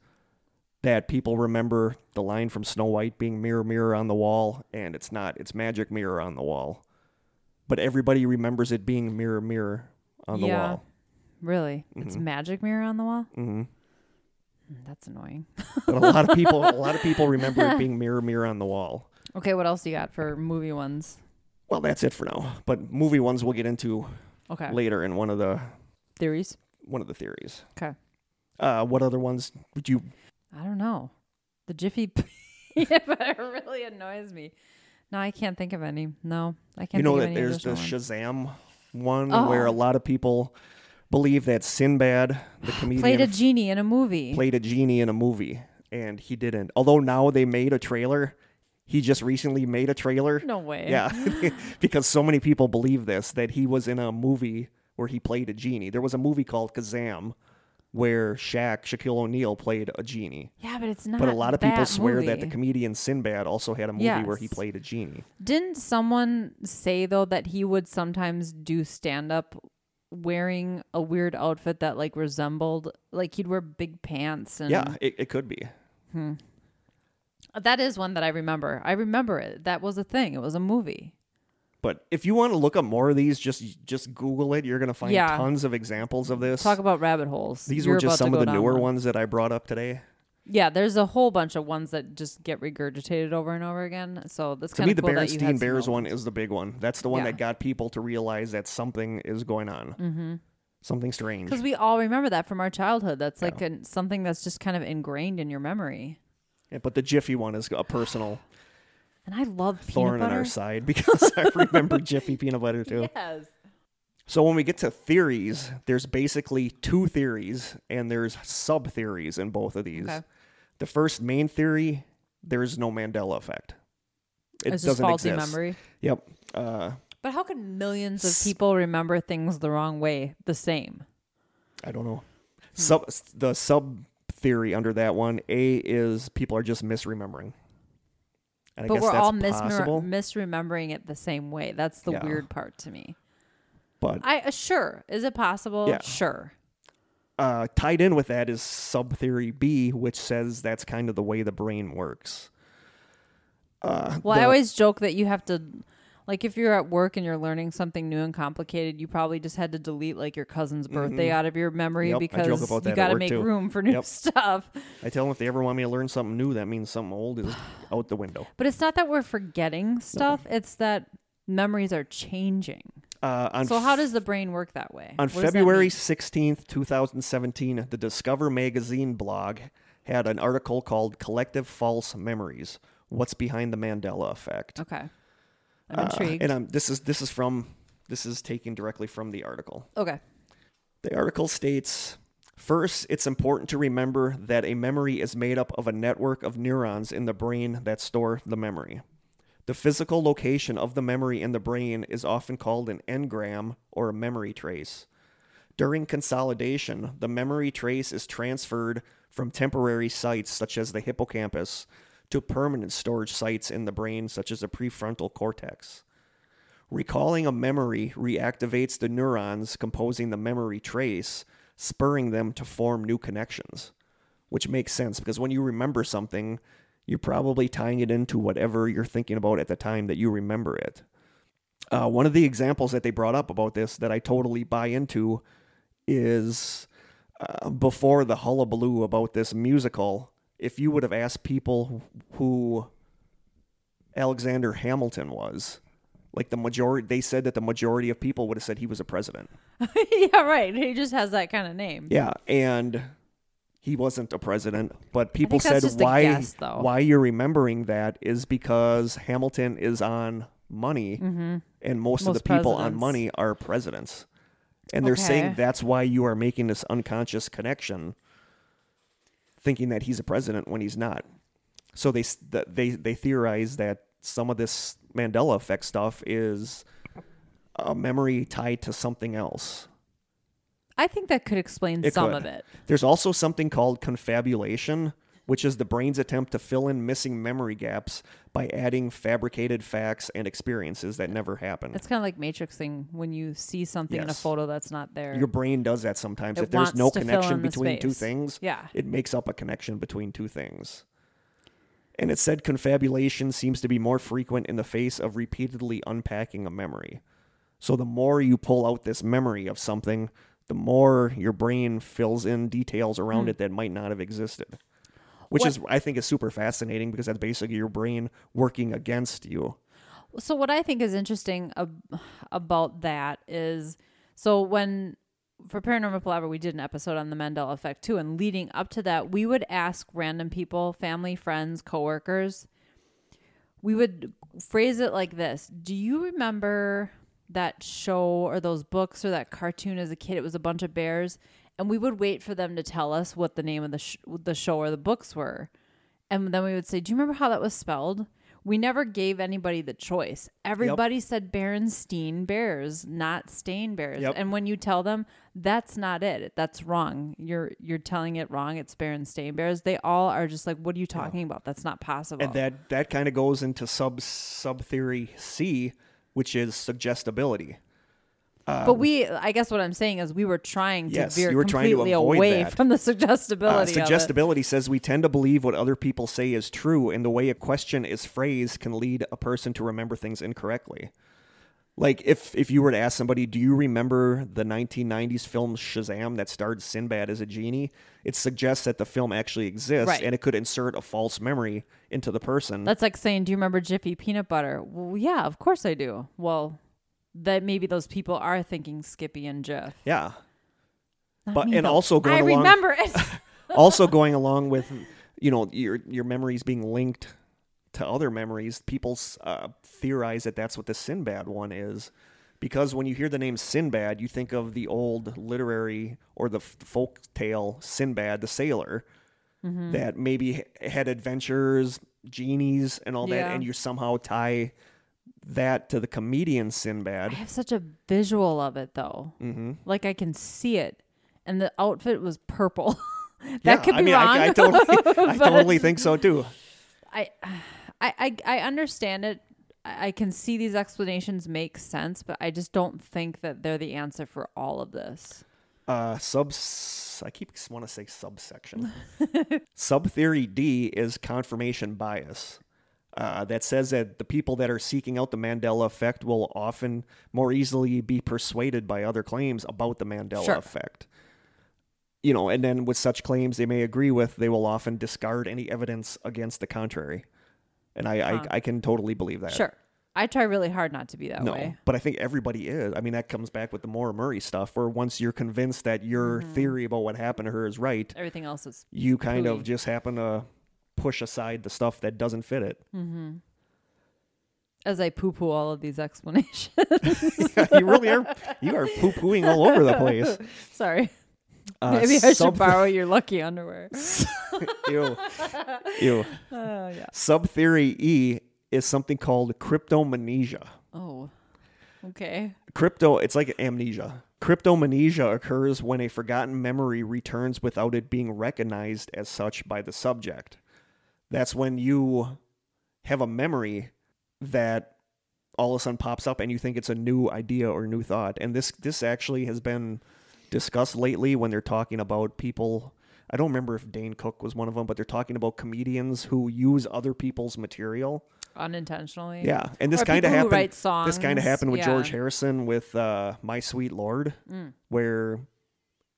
that people remember the line from Snow White being "Mirror, mirror on the wall," and it's not. It's "Magic mirror on the wall," but everybody remembers it being "Mirror, mirror on the Yeah. wall." Really, it's magic mirror on the wall. hmm Hmm, That's annoying. But a lot of people, a lot of people remember it being "Mirror, mirror on the wall." Okay, what else you got for movie ones? Well, that's it for now. But movie ones we'll get into Okay, later in one of the theories. one of the theories. Okay. Uh, what other ones would you? I don't know. The Jiffy peanut really annoys me. No, I can't think of any. No, I can't. you know think that of any there's the ones. Shazam one oh. where a Oh. lot of people believe that Sinbad, the comedian, played a genie in a movie. played a genie in a movie, and he didn't. Although now they made a trailer, he just recently made a trailer. no way. Yeah, because so many people believe this that he was in a movie where he played a genie. There was a movie called Kazam where Shaq, Shaquille O'Neal played a genie. Yeah, but it's not. But a lot of people swear that the comedian Sinbad also had a movie where he played a genie. Didn't someone say though that he would sometimes do stand up wearing a weird outfit that like resembled like he'd wear big pants and Yeah, it, it could be. Hmm. that is one that I remember. I remember it. That was a thing. It was a movie. But if you want to look up more of these, just just Google it. You're gonna find Yeah. tons of examples of this. Talk about rabbit holes. These You're were just about to some of go the down newer one. ones that I brought up today. Yeah, there's a whole bunch of ones that just get regurgitated over and over again. So that's To kind me, of the cool that you Berenstein some Bears one is the big one. That's the one Yeah. that got people to realize that something is going on. Mm-hmm. Something strange. Because we all remember that from our childhood. That's like an, something that's just kind of ingrained in your memory. Yeah, but the Jiffy one is a personal And I love peanut thorn in butter. our side because I remember Jiffy peanut butter too. Yes. So when we get to theories, there's basically two theories and there's sub theories in both of these. Okay. The first main theory, there's no Mandela effect. It It's doesn't faulty exist. memory. Yep. Uh, But how can millions of people remember things the wrong way the same? I don't know. Hmm. Sub the sub theory under that one, A is people are just misremembering. And but we're all misremembering it the same way. That's the Yeah. weird part to me. but I uh, sure. Is it possible? Yeah. Sure. uh, tied in with that is sub theory B, which says that's kind of the way the brain works. Uh, Well, the- I always joke that you have to, like, if you're at work and you're learning something new and complicated, you probably just had to delete like your cousin's birthday out of your memory Mm-hmm. Yep, I joke because about that you at got to work, make too. room for new Yep. stuff. I tell them if they ever want me to learn something new, that means something old is out the window. But it's not that we're forgetting stuff; it's that memories are changing. Uh, on So how does the brain work that way? On What does that February mean? 16th, 2017, the Discover magazine blog had an article called Collective False Memories What's Behind the Mandela Effect. Okay, I'm Uh, intrigued. and um, this is this is from this is taken directly from the article. okay, The article states First, it's important to remember that a memory is made up of a network of neurons in the brain that store the memory. The physical location of the memory in the brain is often called an engram or a memory trace. During consolidation, the memory trace is transferred from temporary sites such as the hippocampus to permanent storage sites in the brain such as the prefrontal cortex. Recalling a memory reactivates the neurons composing the memory trace, spurring them to form new connections, which makes sense because when you remember something, you're probably tying it into whatever you're thinking about at the time that you remember it. Uh, one of the examples that they brought up about this that I totally buy into is uh, before the hullabaloo about this musical. If you would have asked people who Alexander Hamilton was, like the majority, they said that the majority of people would have said he was a president. yeah, right. He just has that kind of name. Yeah, and he wasn't a president, but people said why guess, why you're remembering that is because Hamilton is on money, and most, of Mm-hmm. The people on money are presidents, and they're saying that's why you are making this unconscious connection, thinking that he's a president when he's not. So they they they theorize that some of this Mandela effect stuff is a memory tied to something else. I think that could explain It some could. of it. There's also something called confabulation, which is the brain's attempt to fill in missing memory gaps by adding fabricated facts and experiences that never happened. It's kind of like matrixing when you see something in a photo that's not there. Your brain does that sometimes. It if there's no wants to fill connection the between two things, Yeah. it makes up a connection between two things. And it said confabulation seems to be more frequent in the face of repeatedly unpacking a memory. So the more you pull out this memory of something, the more your brain fills in details around hmm. it that might not have existed. Which. What- is I think is super fascinating because that's basically your brain working against you. So what I think is interesting ab- about that is so when for Paranormal Palaver we did an episode on the Mandela effect too and leading up to that we would ask random people, family, friends, coworkers we would phrase it like this. Do you remember that show or those books or that cartoon as a kid? It was a bunch of bears and we would wait for them to tell us what the name of the sh- the show or the books were. And then we would say, "Do you remember how that was spelled?" We never gave anybody the choice. Everybody said Berenstein Bears, not Stain Bears. Yep. And when you tell them that's not it, that's wrong. You're you're telling it wrong. It's Berenstain Bears. They all are just like, "What are you talking about? That's not possible." And that that kind of goes into sub sub theory C, which is suggestibility. But we, I guess what I'm saying is, we were trying to Yes, veer you were trying to completely away that. from the Uh, suggestibility. of it. suggestibility says we tend to believe what other people say is true, and the way a question is phrased can lead a person to remember things incorrectly. Like if if you were to ask somebody, "Do you remember the 1990s film Shazam that starred Sinbad as a genie?" It suggests that the film actually exists, Right. and it could insert a false memory into the person. That's like saying, "Do you remember Jiffy peanut butter?" Well, yeah, of course I do. Well, that maybe those people are thinking Skippy and Jif. yeah. Not But- and though. also going I along- remember it. also going along with you know your your memories being linked to other memories people uh, theorize that that's what the sinbad one is because when you hear the name sinbad you think of the old literary or the folk tale sinbad the sailor Mm-hmm. that maybe had adventures genies and all that and you somehow tie that to the comedian Sinbad. I have such a visual of it though. mm-hmm. Like I can see it, and the outfit was purple. that yeah, could be I mean, wrong. I, I totally, I totally think so too. I, I, I, I understand it. I I can see these explanations make sense, but I just don't think that they're the answer for all of this. uh subs I keep want to say subsection. Sub theory D is confirmation bias. Uh, that says that the people that are seeking out the Mandela effect will often more easily be persuaded by other claims about the Mandela Sure. effect. You know, and then with such claims they may agree with, they will often discard any evidence against the contrary. And I, Huh. I, I can totally believe that. Sure, I try really hard not to be that No, way. but I think everybody is. I mean, that comes back with the Maura Murray stuff, where once you're convinced that your Mm-hmm. theory about what happened to her is right, Everything else is you kind Pooey. of just happen to push aside the stuff that doesn't fit it. Mm-hmm. as I poo poo all of these explanations. you really are. You are poo pooing all over the place. Sorry, Uh, maybe I should borrow your lucky underwear. Ew. Ew. Oh yeah. Sub theory E is something called cryptomnesia. Oh, okay. Crypto, it's like amnesia. Cryptomnesia occurs when a forgotten memory returns without it being recognized as such by the subject. That's when you have a memory that all of a sudden pops up and you think it's a new idea or new thought. And this this actually has been discussed lately when they're talking about people. I don't remember if Dane Cook was one of them, but they're talking about comedians who use other people's material. Unintentionally. Yeah, and this kind of happened. write This kind of happened with George. Harrison with uh, "My Sweet Lord," Mm. where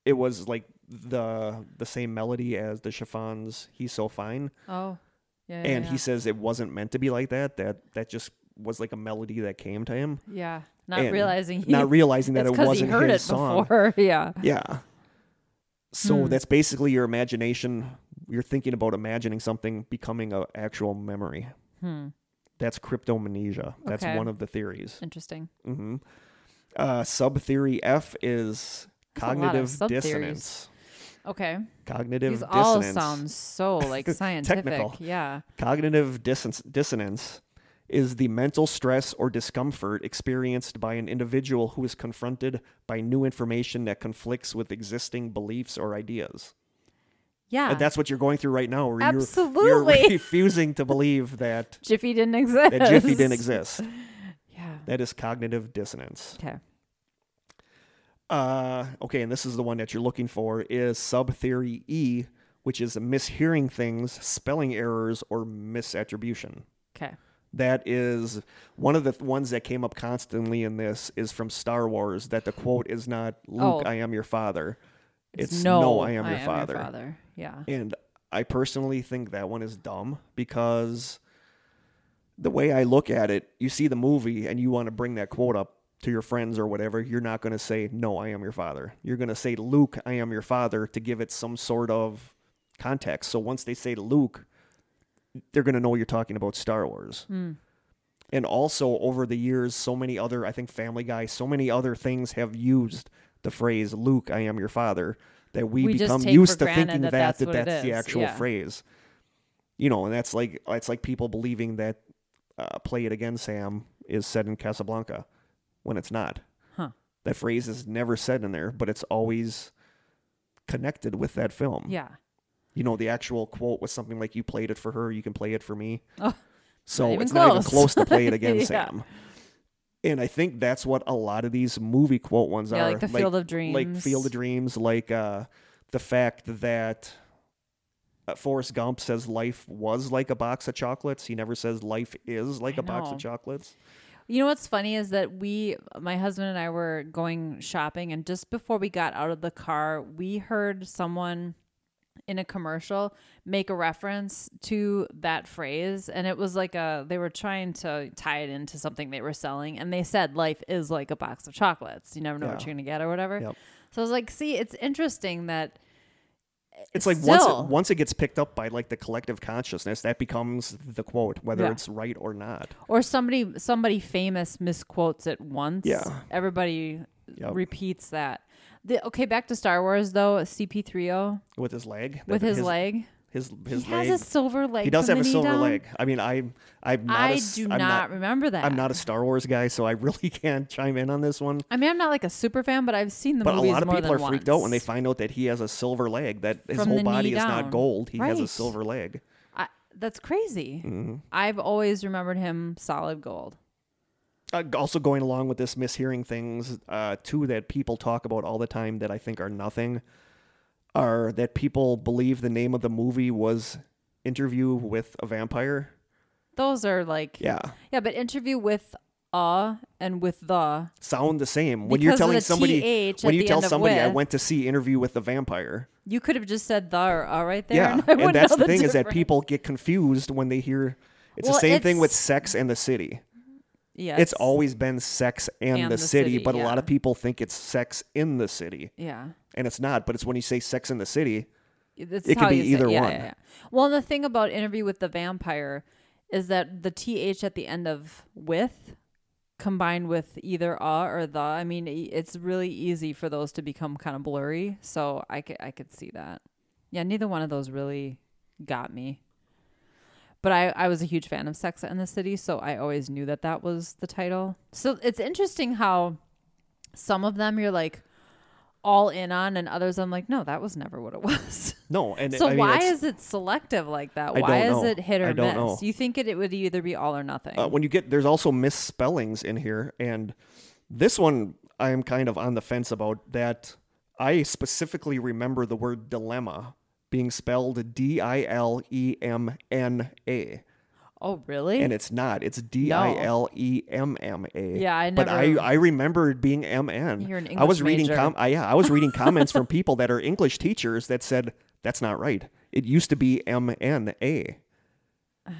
it was like the the same melody as the Chiffons "He's So Fine," Oh. Yeah. and yeah, he says it wasn't meant to be like that. That that just was like a melody that came to him, Yeah. Not and realizing he, not realizing that it wasn't he heard his it song. before. yeah. Yeah. So Hmm. that's basically your imagination. You're thinking about imagining something becoming an actual memory. Hmm. That's cryptomnesia. That's Okay. one of the theories. Interesting. hmm Uh, sub theory F is That's a lot of cognitive dissonance. Okay. Cognitive dissonance. These all dissonance. sound so like scientific. Technical. Yeah. Cognitive dissonance, dissonance is the mental stress or discomfort experienced by an individual who is confronted by new information that conflicts with existing beliefs or ideas. Yeah. And that's what you're going through right now. Where You're, Absolutely. you're refusing to believe that Jiffy didn't exist. that Jiffy didn't exist. Yeah. That is cognitive dissonance. Okay. Uh, okay, and this is the one that you're looking for is sub theory E, which is mishearing things, spelling errors, or misattribution. Okay. That is one of the th- ones that came up constantly in this is from Star Wars that the quote is not Luke, Oh. I am your father. It's, no, no, I am your father. your father. Yeah. And I personally think that one is dumb because the way I look at it, you see the movie and you want to bring that quote up to your friends or whatever, you're not going to say, No, I am your father. You're going to say, Luke, I am your father to give it some sort of context. So once they say Luke, they're going to know you're talking about Star Wars. Hmm. And also, over the years, so many other, I think Family Guy, so many other things have used the phrase "Luke, I am your father." That we, We become used to thinking that that that's that that's the actual Yeah. phrase. You know, and that's like it's like people believing that uh, "Play it again, Sam" is said in Casablanca when it's not. Huh. That phrase is never said in there, but it's always connected with that film. Yeah. You know, the actual quote was something like, "You played it for her, you can play it for me." Oh, so not it's not even close. close to play it again, Yeah. Sam. And I think that's what a lot of these movie quote ones Yeah, are. like the Field of Dreams. like Field of Dreams. Like uh, the fact that uh, Forrest Gump says life was like a box of chocolates. He never says life is like I a box of chocolates. You know what's funny is that we, my husband and I were going shopping, and just before we got out of the car, we heard someone in a commercial make a reference to that phrase. And it was like a, they were trying to tie it into something they were selling. And they said, life is like a box of chocolates. You never know what you're going to get or whatever. Yep. So I was like, see, it's interesting that It's like once it, once it gets picked up by like the collective consciousness, that becomes the quote, whether Yeah. it's right or not. or somebody somebody famous misquotes it once Yeah. everybody Yep. repeats that the, okay back to star wars though cp30 With his leg, with That- his, leg his his he leg. has a silver leg he does have a silver down? leg. I mean, I I'm not a i s- do I'm not, remember that I'm not a Star Wars guy, so I really can't chime in on this one. i mean i'm not like a super fan but i've seen the But a lot of people are than freaked out when they find out that he has a silver leg. That his From whole body is down. not gold. He has a silver leg. I, that's crazy hmm i've always remembered him solid gold Uh, also, going along with this mishearing things, uh, two that people talk about all the time that I think are nothing, are that people believe the name of the movie was Interview with a Vampire. those are like Yeah, yeah but interview with uh and with the sound the same. When you're telling the somebody, TH when you the tell somebody, I went to see Interview with the Vampire. you could have just said the or uh right there Yeah, and, and that's know the thing is that people get confused when they hear. It's Well, the same thing with Sex and the City. yeah It's always been Sex and, And the, the city, City, but a lot of people think it's Sex in the City, yeah and it's not. But it's when you say Sex in the City. That's It could how be either yeah, one. Yeah, yeah. Well, and the thing about interview with the vampire is that the th at the end of with combined with either a or the. I mean, it's really easy for those to become kind of blurry. So I could I could see that. Yeah, neither one of those really got me. But I, I was a huge fan of Sex and the City, so I always knew that that was the title. So it's interesting how some of them you're like all in on, and others I'm like, no, that was never what it was. No, and So I mean, why is it selective like that? I Why is it hit or miss? know. You think it, it would either be all or nothing? uh, when you get there's also misspellings in here, and this one I am kind of on the fence about that. I specifically remember the word dilemma being spelled D I L E M N A. Oh, really? And it's not. It's D I L E M M A. Yeah, I But I I remember it being M N. You're an English I was reading major. com- I, yeah, I was reading comments from people that are English teachers that said that's not right. It used to be M N A.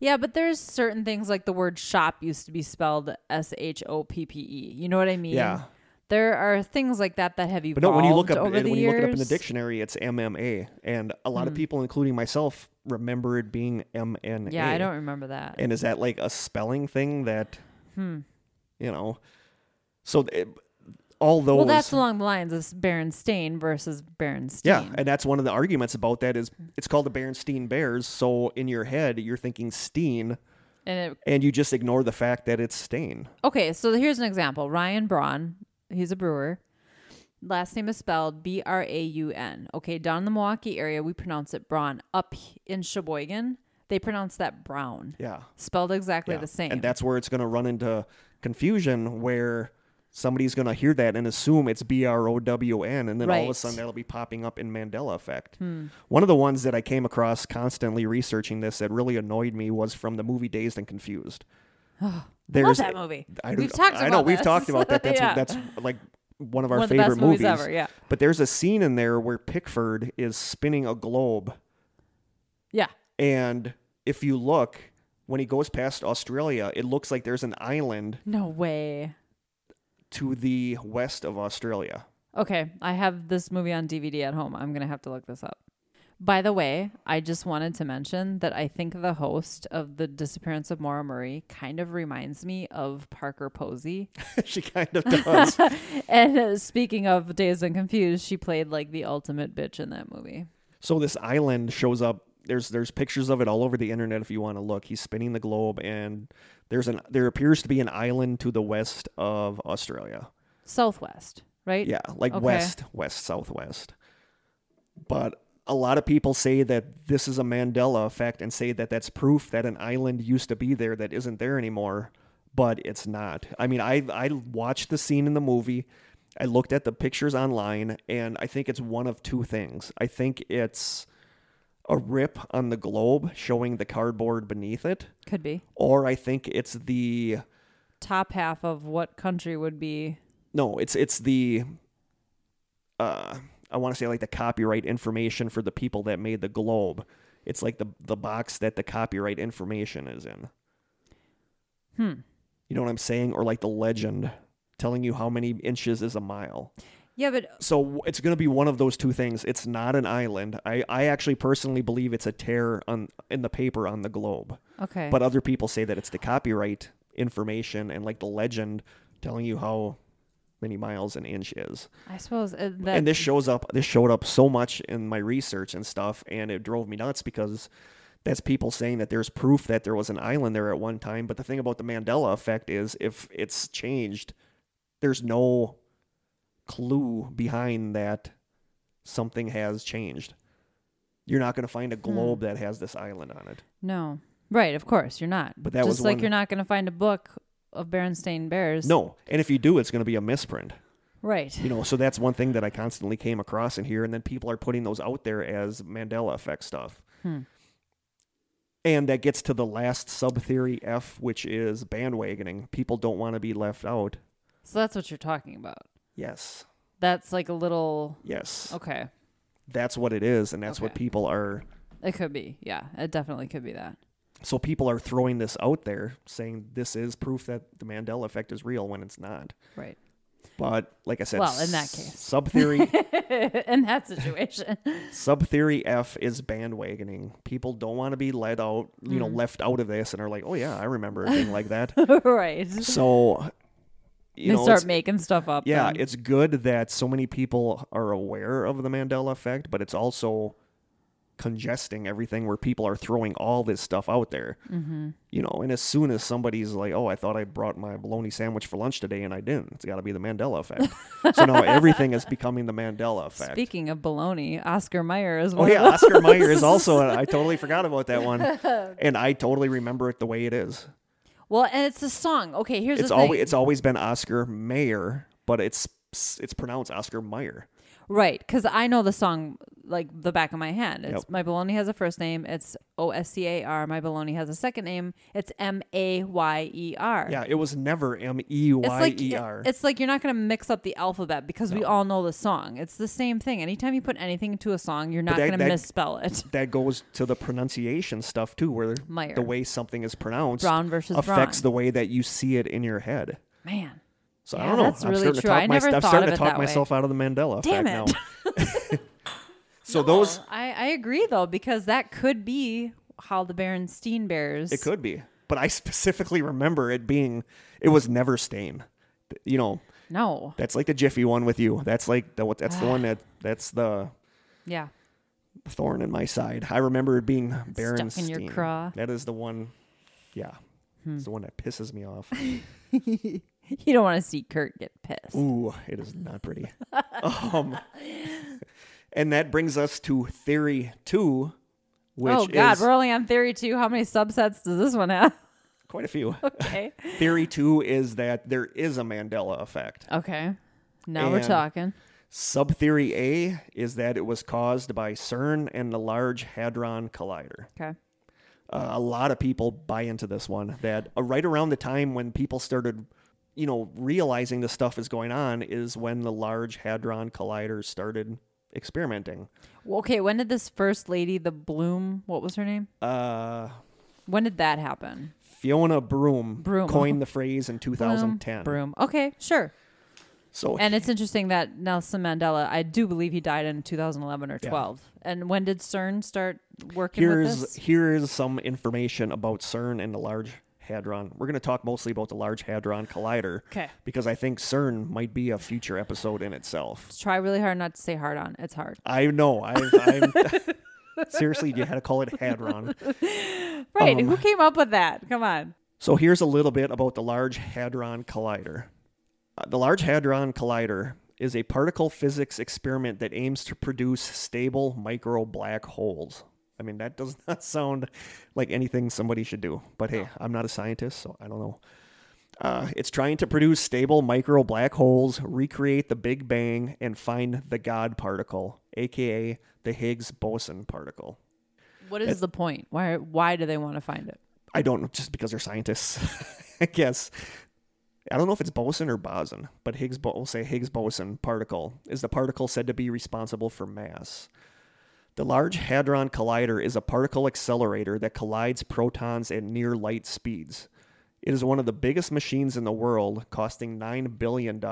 yeah, but there's certain things like the word shop used to be spelled S H O P P E. You know what I mean? Yeah. There are things like that that have evolved But no, when you look up when you look it up in the dictionary, it's MMA, and a lot of people, including myself, remember it being MNA. Yeah, I don't remember that. And is that like a spelling thing that, Hmm. you know? So it, all those. Well, that's along the lines of Berenstain versus Berenstain. yeah, and that's one of the arguments about that is it's called the Berenstein Bears. So in your head, you're thinking Steen, And it, and you just ignore the fact that it's Stain. okay, so here's an example. Ryan Braun, he's a brewer. Last name is spelled B R A U N. Okay, down in the Milwaukee area, we pronounce it Braun. Up in Sheboygan, they pronounce that Brown. Yeah. Spelled exactly Yeah. the same. And that's where it's going to run into confusion where somebody's going to hear that and assume it's B R O W N. And then all of a sudden that'll be popping up in Mandela effect. Hmm. One of the ones that I came across constantly researching this that really annoyed me was from the movie Dazed and Confused. Love There's that movie. I We've talked I know we've this. talked about that. That's Yeah. that's like one of our One of favorite best movies ever, yeah. But there's a scene in there where Pickford is spinning a globe Yeah. and if you look when he goes past Australia, it looks like there's an island No way. to the west of Australia. Okay, I have this movie on DVD at home. I'm going to have to look this up. By the way, I just wanted to mention that I think the host of The Disappearance of Maura Murray kind of reminds me of Parker Posey. she kind of does. and uh, speaking of Dazed and Confused, she played like the ultimate bitch in that movie. so this island shows up. There's there's pictures of it all over the internet if you want to look. He's spinning the globe and there's an there appears to be an island to the west of Australia. Southwest, right? Yeah, like Okay. west, west, southwest. But a lot of people say that this is a Mandela effect and say that that's proof that an island used to be there that isn't there anymore, but it's not. I mean, I I watched the scene in the movie. I looked at the pictures online and I think it's one of two things. I think it's a rip on the globe showing the cardboard beneath it, Could be. or I think it's the Top half of what country would be. No, it's it's the uh I want to say like the copyright information for the people that made the globe. It's like the the box that the copyright information is in. Hmm. You know what I'm saying? Or like the legend telling you how many inches is a mile. Yeah, but So it's going to be one of those two things. It's not an island. I, I actually personally believe it's a tear on in the paper on the globe. okay. But other people say that it's the copyright information and like the legend telling you how many miles an inch is. I suppose uh, that and this shows up this showed up so much in my research and stuff and it drove me nuts because that's people saying that there's proof that there was an island there at one time but the thing about the mandela effect is if it's changed there's no clue behind that something has changed you're not going to find a globe that has this island on it No. Right, of course, you're not. But that Just was like one- you're not going to find a book of Berenstain Bears. no and if you do it's going to be a misprint Right. you know so that's one thing that i constantly came across in here and then people are putting those out there as mandela effect stuff Hmm. and that gets to the last sub theory f which is bandwagoning people don't want to be left out So that's what you're talking about. yes That's like a little yes okay. that's what it is and that's what people are It could be. Yeah, it definitely could be that. So people are throwing this out there saying this is proof that the mandela effect is real when it's not Right. but like i said Well, in that case. sub theory In that situation. Sub theory F is bandwagoning. People don't want to be let out, you Mm. know, left out of this, and are like, "Oh yeah, I remember a thing like that." right. So, you they know, start making stuff up. yeah, then. it's good that so many people are aware of the Mandela effect, but it's also congesting everything where people are throwing all this stuff out there. Mm-hmm. You know, and as soon as somebody's like, "Oh, I thought I brought my bologna sandwich for lunch today, and I didn't," it's got to be the Mandela effect. so now everything is becoming the Mandela effect. Speaking of baloney, Oscar Mayer is Oh one yeah, of Oscar Mayer is also. I totally forgot about that one, and I totally remember it the way it is. Well, and it's a song. Okay, here's It's the thing. always it's always been Oscar Mayer, but it's it's pronounced Oscar Mayer. Right, because I know the song like the back of my hand. It's Yep. my baloney has a first name. It's O S C A R. My baloney has a second name. It's M A Y E R. Yeah, it was never M E Y E R. It's like R. it's like you're not going to mix up the alphabet because we all know the song. It's the same thing. Anytime you put anything into a song, you're not that- going to that- misspell it. That goes to the pronunciation stuff too, where Meyer. the way something is pronounced Brown versus affects Braun. the way that you see it in your head. Man, So I don't know. that's I'm really starting true. to talk I my- never I'm thought starting of to talk that way. myself out of the Mandela Damn effect it. now. so those I I agree though because that could be how the Berenstein Bears. it could be, but I specifically remember it being it was never stain. You know, No. that's like the Jiffy one with you. That's like the what that's the one that that's the Yeah. thorn in my side. I remember it being Berenstein. Stuck in your craw. That is the one. Yeah, Hmm. it's the one that pisses me off. You don't want to see Kurt get pissed. Ooh, it is not pretty. um, and that brings us to theory two, which oh God, is we're only on theory two. How many subsets does this one have? quite a few. Okay. theory two is that there is a Mandela effect. okay. Now we're talking. Sub theory A is that it was caused by CERN and the Large Hadron Collider. Okay. Uh, a lot of people buy into this one. That uh, right around the time when people started, you know, realizing the stuff is going on is when the Large Hadron Collider started experimenting. Well, okay. When did this first lady, the Bloom, what was her name? Uh, When did that happen? Fiona Broome, Broome. coined the phrase in 2010. Broome. Okay, sure. So And it's interesting that Nelson Mandela, I do believe he died in 2011 or Yeah. 12. And when did CERN start working with here's this? here is some information about CERN and the Large Hadron. We're going to talk mostly about the Large Hadron Collider Okay. because I think CERN might be a future episode in itself. Try really hard not to say hard on. It's hard. I know. I've, I'm seriously, you had to call it Hadron. Right. Um, Who came up with that? Come on. So here's a little bit about the Large Hadron Collider. Uh, the Large Hadron Collider is a particle physics experiment that aims to produce stable micro black holes. I mean, that does not sound like anything somebody should do. But hey, I'm not a scientist, so I don't know. Uh, it's trying to produce stable micro black holes, recreate the Big Bang, and find the God particle, aka the Higgs boson particle. What is the point? Why why do they want to find it? I don't know, just because they're scientists, I guess. I don't know if it's boson or boson, but Higgs, bo- we'll say Higgs boson particle is the particle said to be responsible for mass. The Large Hadron Collider is a particle accelerator that collides protons at near light speeds. It is one of the biggest machines in the world, costing $9 billion.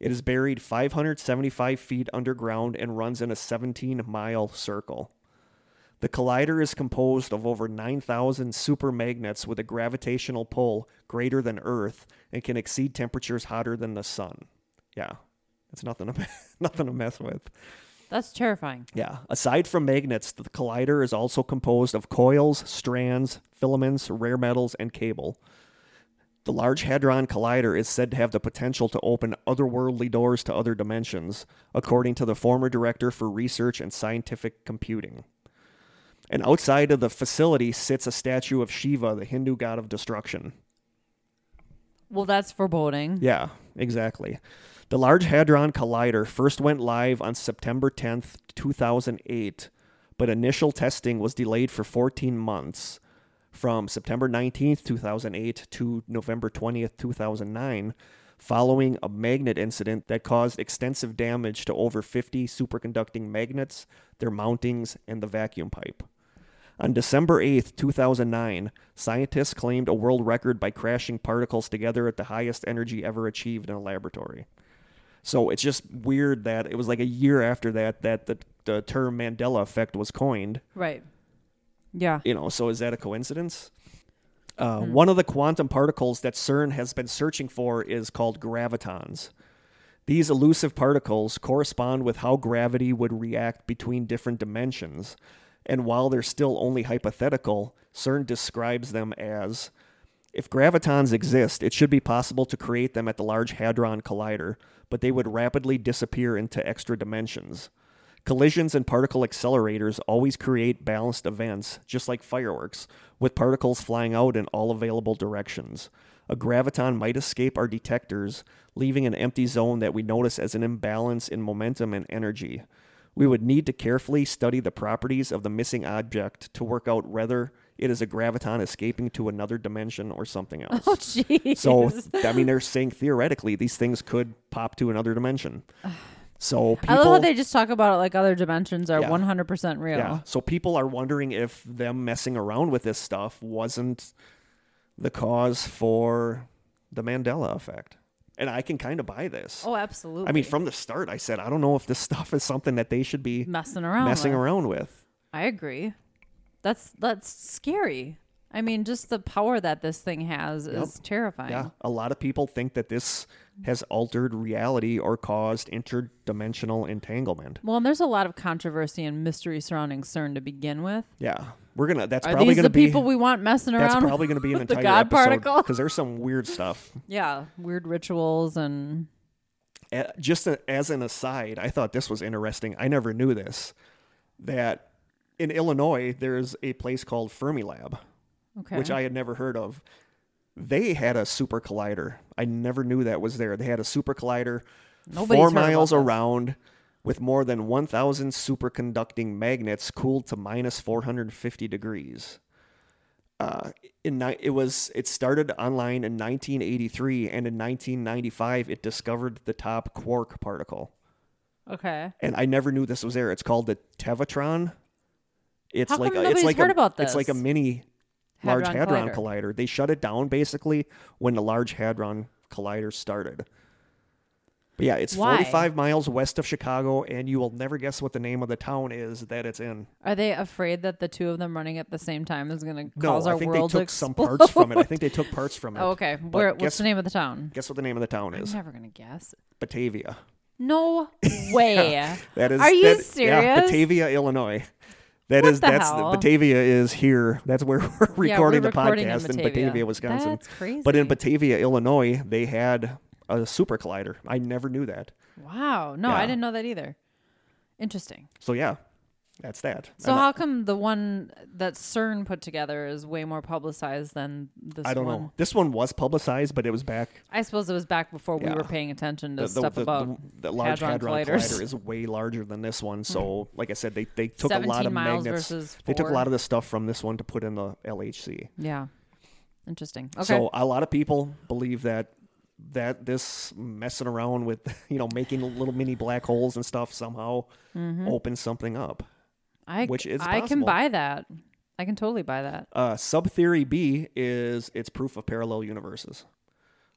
It is buried 575 feet underground and runs in a 17 mile circle. The collider is composed of over 9,000 supermagnets with a gravitational pull greater than Earth and can exceed temperatures hotter than the sun. Yeah, it's nothing to, nothing to mess with. That's terrifying. Yeah. Aside from magnets, the collider is also composed of coils, strands, filaments, rare metals, and cable. The Large Hadron Collider is said to have the potential to open otherworldly doors to other dimensions, according to the former director for research and scientific computing. And outside of the facility sits a statue of Shiva, the Hindu god of destruction. Well, that's foreboding. Yeah, exactly. The Large Hadron Collider first went live on September 10th, 2008, but initial testing was delayed for 14 months from September 19th, 2008 to November 20th, 2009, following a magnet incident that caused extensive damage to over 50 superconducting magnets, their mountings, and the vacuum pipe. On December 8th, 2009, scientists claimed a world record by crashing particles together at the highest energy ever achieved in a laboratory. So it's just weird that it was like a year after that that the, the term Mandela effect was coined. Right. Yeah. You know, so is that a coincidence? Uh, One of the quantum particles that CERN has been searching for is called gravitons. These elusive particles correspond with how gravity would react between different dimensions, and while they're still only hypothetical, CERN describes them as if gravitons exist, it should be possible to create them at the Large Hadron Collider, but they would rapidly disappear into extra dimensions. Collisions and particle accelerators always create balanced events, just like fireworks, with particles flying out in all available directions. a graviton might escape our detectors, leaving an empty zone that we notice as an imbalance in momentum and energy. We would need to carefully study the properties of the missing object to work out whether it is a graviton escaping to another dimension or something oh, else. Oh, jeez. So, I mean, they're saying theoretically these things could pop to another dimension. So people, I love how they just talk about it like other dimensions are Yeah. 100% real. yeah. So people are wondering if them messing around with this stuff wasn't the cause for the Mandela effect. And I can kind of buy this. Oh, absolutely. I mean, from the start, I said I don't know if this stuff is something that they should be messing around. messing with. around with. I agree. That's that's scary. I mean, just the power that this thing has is terrifying. Yeah, a lot of people think that this has altered reality or caused interdimensional entanglement. Well, and there's a lot of controversy and mystery surrounding CERN to begin with. Yeah, we're gonna. That's Are probably gonna be people we want messing around. that's probably gonna be an with the entire God episode particle? because there's some weird stuff. yeah, weird rituals and Uh, Just a, as an aside, I thought this was interesting. I never knew this. That in Illinois, there's a place called Fermilab, okay. which I had never heard of. They had a super collider. I never knew that was there. They had a super collider Nobody's four miles around with more than 1,000 superconducting magnets cooled to minus 450 degrees. Uh, in it was it started online in 1983, and in 1995 it discovered the top quark particle. okay. And I never knew this was there. It's called the Tevatron. It's How like come a, it's nobody's like heard a, about It's like a this? mini Large Hadron Hadron Collider. They shut it down basically when the Large Hadron Collider started. But yeah, it's Why? 45 miles west of Chicago, and you will never guess what the name of the town is that it's in. Are they afraid that the two of them running at the same time is going to No, cause our world to stop? I think they world took to some explode? parts from it. I think they took parts from it. Oh, okay. But Where? guess, What's the name of the town? Guess what the name of the town is? I'm never going to guess. Batavia. No way. That is. Are you that- Yeah, serious? Batavia, Illinois. That What is the that's hell? Batavia is here. That's where we're Yeah, recording we're the recording podcast in Batavia, Wisconsin. That's crazy. But in Batavia, Illinois, they had a super collider. I never knew that. wow. No, I didn't know that either. Interesting. So yeah, that's that. So how come the one that CERN put together is way more publicized than this one? I don't one? know. This one was publicized, but it was back. I suppose it was back before we were paying attention to The, the, stuff the, about the, the large Hadron hadron, colliders. collider is way larger than this one. So, hmm. like I said, they they took a lot of magnets. They took a lot of the stuff from this one to put in the LHC. Yeah. Interesting. Okay. So a lot of people believe that that this messing around with you know making little mini black holes and stuff somehow mm-hmm. opens something up. I which is I can buy that. I can totally buy that. Uh, sub theory B is it's proof of parallel universes.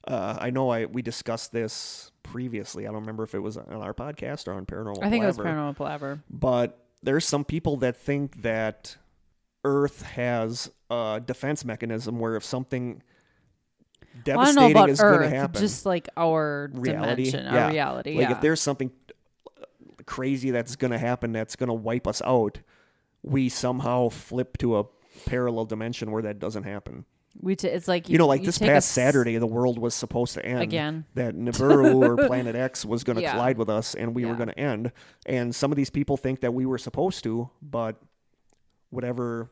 Uh, I know I we discussed this previously. I don't remember if it was on our podcast or on Paranormal. I think it was Paranormal Palaver. But there's some people that think that Earth has a defense mechanism where if something Well, I don't know devastating about is going to happen, just like our reality, dimension, yeah. our reality. like yeah. if there's something crazy that's going to happen that's going to wipe us out, we somehow flip to a parallel dimension where that doesn't happen. we t- it's like You, know, like this past Saturday, the world was supposed to end Again. That Nibiru or Planet X was going to Yeah. collide with us, and we were going to end. And some of these people think that we were supposed to, but whatever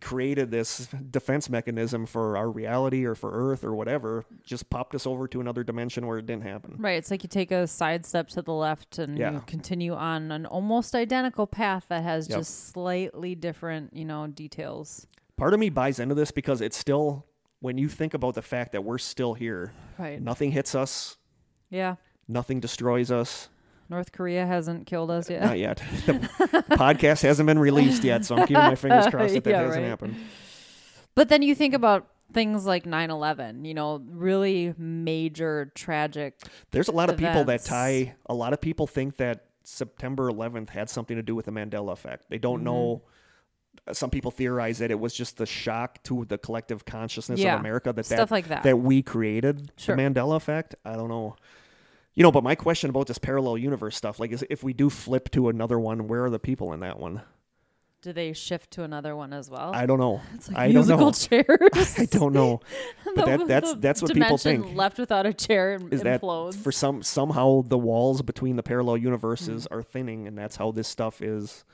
created this defense mechanism for our reality or for Earth or whatever just popped us over to another dimension where it didn't happen. Right. It's like you take a side step to the left and Yeah. you continue on an almost identical path that has Yep. just slightly different, you know, details. Part of me buys into this because it's still when you think about the fact that we're still here, Right. nothing hits us, Yeah. nothing destroys us. North Korea hasn't killed us yet. Not yet. The podcast hasn't been released yet, so I'm keeping my fingers crossed that that Yeah, hasn't right. happened. But then you think about things like 9/11, you know, really major tragic. There's a lot of people that tie. A lot of people think that September 11th had something to do with the Mandela effect. They don't know. Mm-hmm. Some people theorize that it was just the shock to the collective consciousness Yeah, of America that stuff that, like that. that we created Sure. the Mandela effect. I don't know. You know, but my question about this parallel universe stuff, like, is if we do flip to another one, where are the people in that one? Do they shift to another one as well? I don't know. it's like I don't musical know. chairs. I don't know. But The- that, that's that's what people think. Left without a chair and is that for some somehow the walls between the parallel universes Hmm. are thinning and that's how this stuff is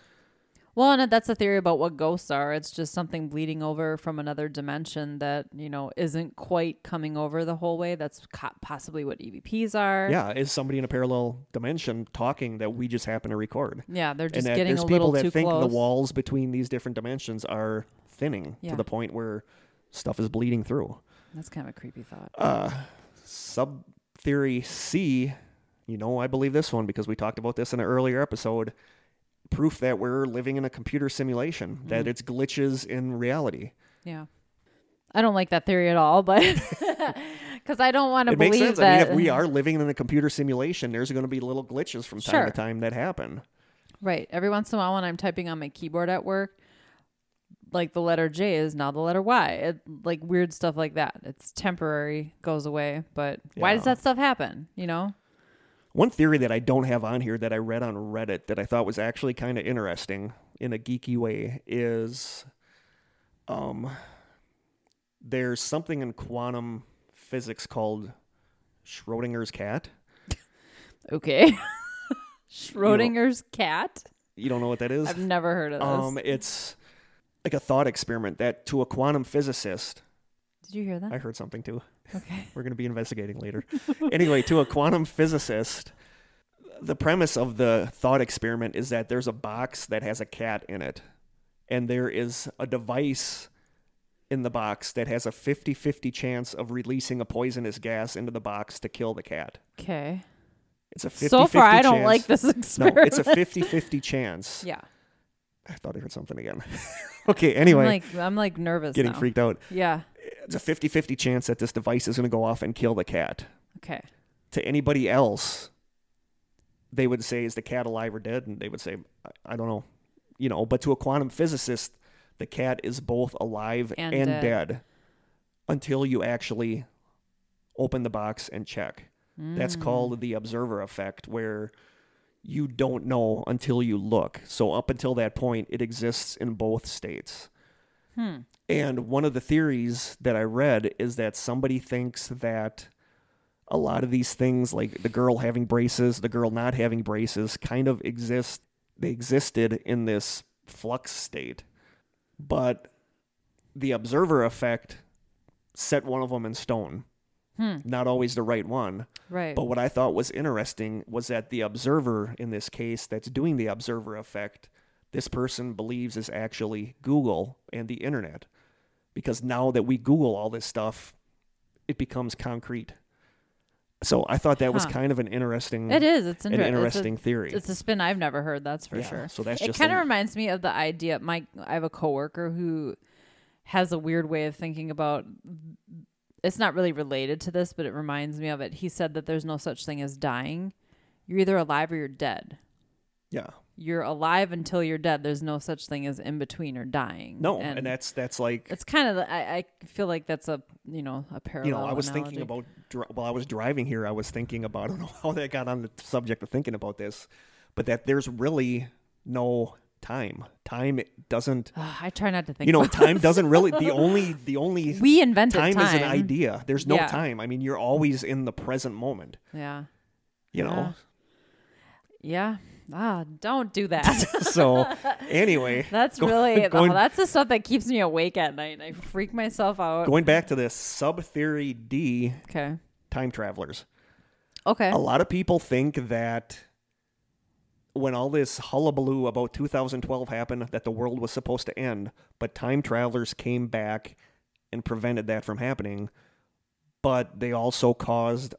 Well, and that's a theory about what ghosts are. It's just something bleeding over from another dimension that, you know, isn't quite coming over the whole way. That's co- possibly what EVPs are. Yeah, is somebody in a parallel dimension talking that we just happen to record? Yeah, they're just and that getting there's a people little that too think close. the walls between these different dimensions are thinning Yeah. to the point where stuff is bleeding through. That's kind of a creepy thought. Uh, sub theory C, you know, I believe this one because we talked about this in an earlier episode. Proof that we're living in a computer simulation, Mm-hmm. that it's glitches in reality. Yeah. I don't like that theory at all, but because I don't want to believe It makes sense. that. I mean, if we are living in a computer simulation, there's going to be little glitches from time Sure. to time that happen. Right. Every once in a while, when I'm typing on my keyboard at work, like the letter J is now the letter Y. It, like weird stuff like that. It's temporary, goes away. But why does that stuff happen? You know? One theory that I don't have on here that I read on Reddit that I thought was actually kind of interesting in a geeky way is um there's something in quantum physics called Schrodinger's cat. Okay. Schrodinger's cat. You don't know what that is? I've never heard of this. Um it's like a thought experiment that to a quantum physicist, Did you hear that? I heard something too. Okay. We're going to be investigating later. anyway, to a quantum physicist, the premise of the thought experiment is that there's a box that has a cat in it, and there is a device in the box that has a 50 50 chance of releasing a poisonous gas into the box to kill the cat. Okay. It's a 50 So far, I don't chance. like this experiment. No, it's a 50 50 chance. yeah. I thought I heard something again. okay, anyway, I'm like I'm like nervous. getting now. freaked out. Yeah. It's a 50 50 chance that this device is going to go off and kill the cat. Okay. to anybody else, they would say, "Is the cat alive or dead?" And they would say, "I, I don't know," you know. But to a quantum physicist, the cat is both alive And and, dead. dead. until you actually open the box and check. That's Mm. called the observer effect, where you don't know until you look. So up until that point, it exists in both states. Hmm. And one of the theories that I read is that somebody thinks that a lot of these things, like the girl having braces, the girl not having braces, kind of exist. They existed in this flux state. But the observer effect set one of them in stone. Hmm. Not always the right one. Right. But what I thought was interesting was that the observer in this case that's doing the observer effect, this person believes is actually Google and the internet. Because now that we Google all this stuff, it becomes concrete. So I thought that was kind of an interesting it is. It's an interesting It's theory. it's a spin I've never heard. That's for Yeah, sure. So that's it kind of reminds me of the idea. My I have a coworker who has a weird way of thinking about. It's not really related to this, but it reminds me of it. He said that there's no such thing as dying. You're either alive or you're dead. yeah. You're alive until you're dead. There's no such thing as in between or dying. No, and, that's that's like it's kind of. the- I, I feel like that's a you know a you parallel. know I was thinking about while I was driving here. I was thinking about I don't know how that got on the subject of thinking about this, but that there's really no time. Time doesn't I try not to think. you know time doesn't really the only the only We invented time, time. is an idea there's no Yeah. time i mean you're always in the present moment Yeah. you know Yeah. Yeah. Ah, don't do that. so anyway That's Go- really going- oh, that's the stuff that keeps me awake at night. I freak myself out. going back to this sub theory d okay. time travelers Okay. a lot of people think that when all this hullabaloo about 2012 happened that the world was supposed to end but time travelers came back and prevented that from happening but they also caused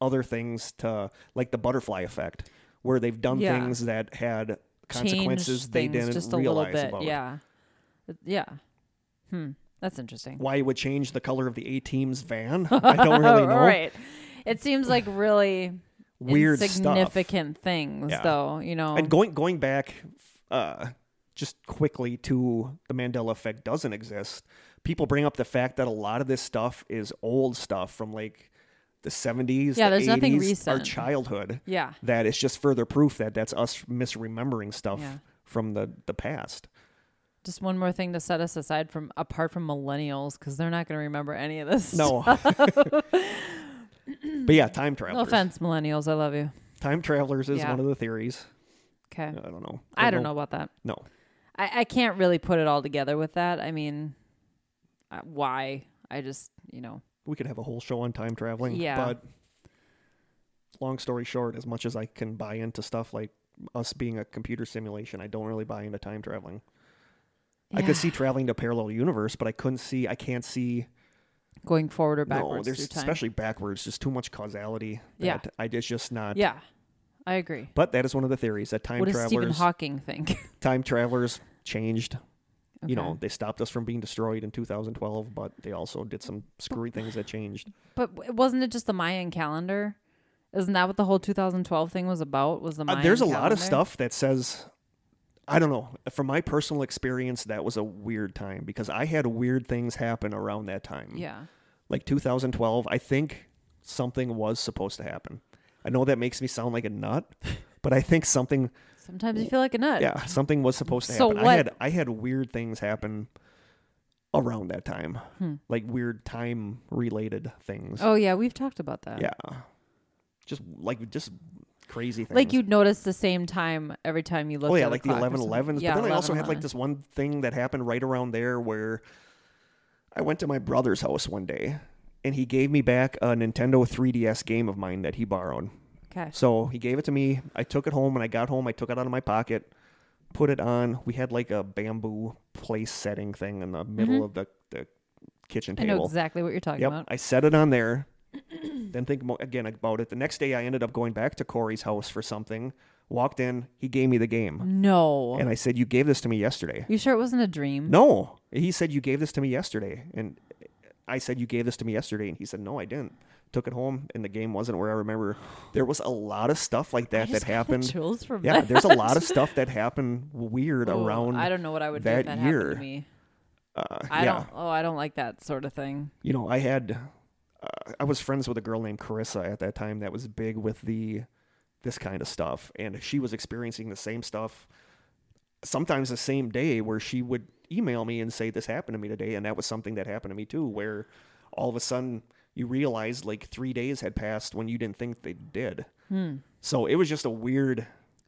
other things to like the butterfly effect where they've done Yeah. things that had consequences they didn't just a realize little bit. about Yeah. Yeah. Hmm. That's interesting. why it would change the color of the a team's van i don't really know right. It seems like really weird stuff insignificant things Yeah. though, you know. And going going back, uh, just quickly to the Mandela effect doesn't exist. People bring up the fact that a lot of this stuff is old stuff from like the seventies, Yeah, the there's nothing 80s, our childhood. yeah. That is just further proof that that's us misremembering stuff Yeah. from the the past. Just one more thing to set us aside from apart from millennials because they're not going to remember any of this. No, but yeah, time travelers. No offense, millennials. I love you. Time travelers is Yeah. one of the theories. Okay. I don't know. I don't know about that. No, I, I can't really put it all together with that. I mean, uh, why? I just, you know, We could have a whole show on time traveling. Yeah. But long story short, as much as I can buy into stuff like us being a computer simulation, I don't really buy into time traveling. I could see traveling to parallel universe, but I couldn't see. I can't see. going forward or no, backwards there's time. especially backwards. Just too much causality. Yeah. I it's just not. yeah, I agree. But that is one of the theories that time what does Stephen Hawking think? time travelers changed. You know, they stopped us from being destroyed in 2012, but they also did some screwy things that changed. but wasn't it just the Mayan calendar? Isn't that what the whole 2012 thing was about? Was the Uh, there's a lot of stuff that says I don't know. From my personal experience, that was a weird time because I had weird things happen around that time. Yeah. Like 2012, I think something was supposed to happen. I know that makes me sound like a nut, but I think something Sometimes you feel like a nut. yeah, something was supposed to So happen. I had I had weird things happen around that time. Hmm. Like weird time related things. Oh yeah, we've talked about that. Yeah. Just like just crazy things. Like you'd notice the same time every time you looked. Oh yeah, like the clock or eleven something. Yeah, but then I also had like this one thing that happened right around there where I went to my brother's house one day and he gave me back a Nintendo 3DS game of mine that he borrowed. Okay. So he gave it to me. I took it home. When I got home, I took it out of my pocket, put it on. We had like a bamboo place setting thing in the middle Mhm. of the, the kitchen I table. know exactly what you're talking Yep. about. I set it on there. then think mo- again about it. The next day, I ended up going back to Corey's house for something. Walked in. He gave me the game. No. And I said, You gave this to me yesterday. you sure it wasn't a dream? No. He said, You gave this to me yesterday. And I said, You gave this to me yesterday. And he said, No, I didn't. Took it home, and the game wasn't where I remember. There was a lot of stuff like that that happened. Chills from Yeah, that. there's a lot of stuff that happened weird Oh, around. I don't know what I would do that if that year. happened to me. uh, I yeah. don't. Oh, I don't like that sort of thing. you know, I had, uh, I was friends with a girl named Carissa at that time that was big with the, this kind of stuff, and she was experiencing the same stuff, sometimes the same day, where she would email me and say, "This happened to me today," and that was something that happened to me too, where all of a sudden you realized like three days had passed when you didn't think they did. Hmm. So it was just a weird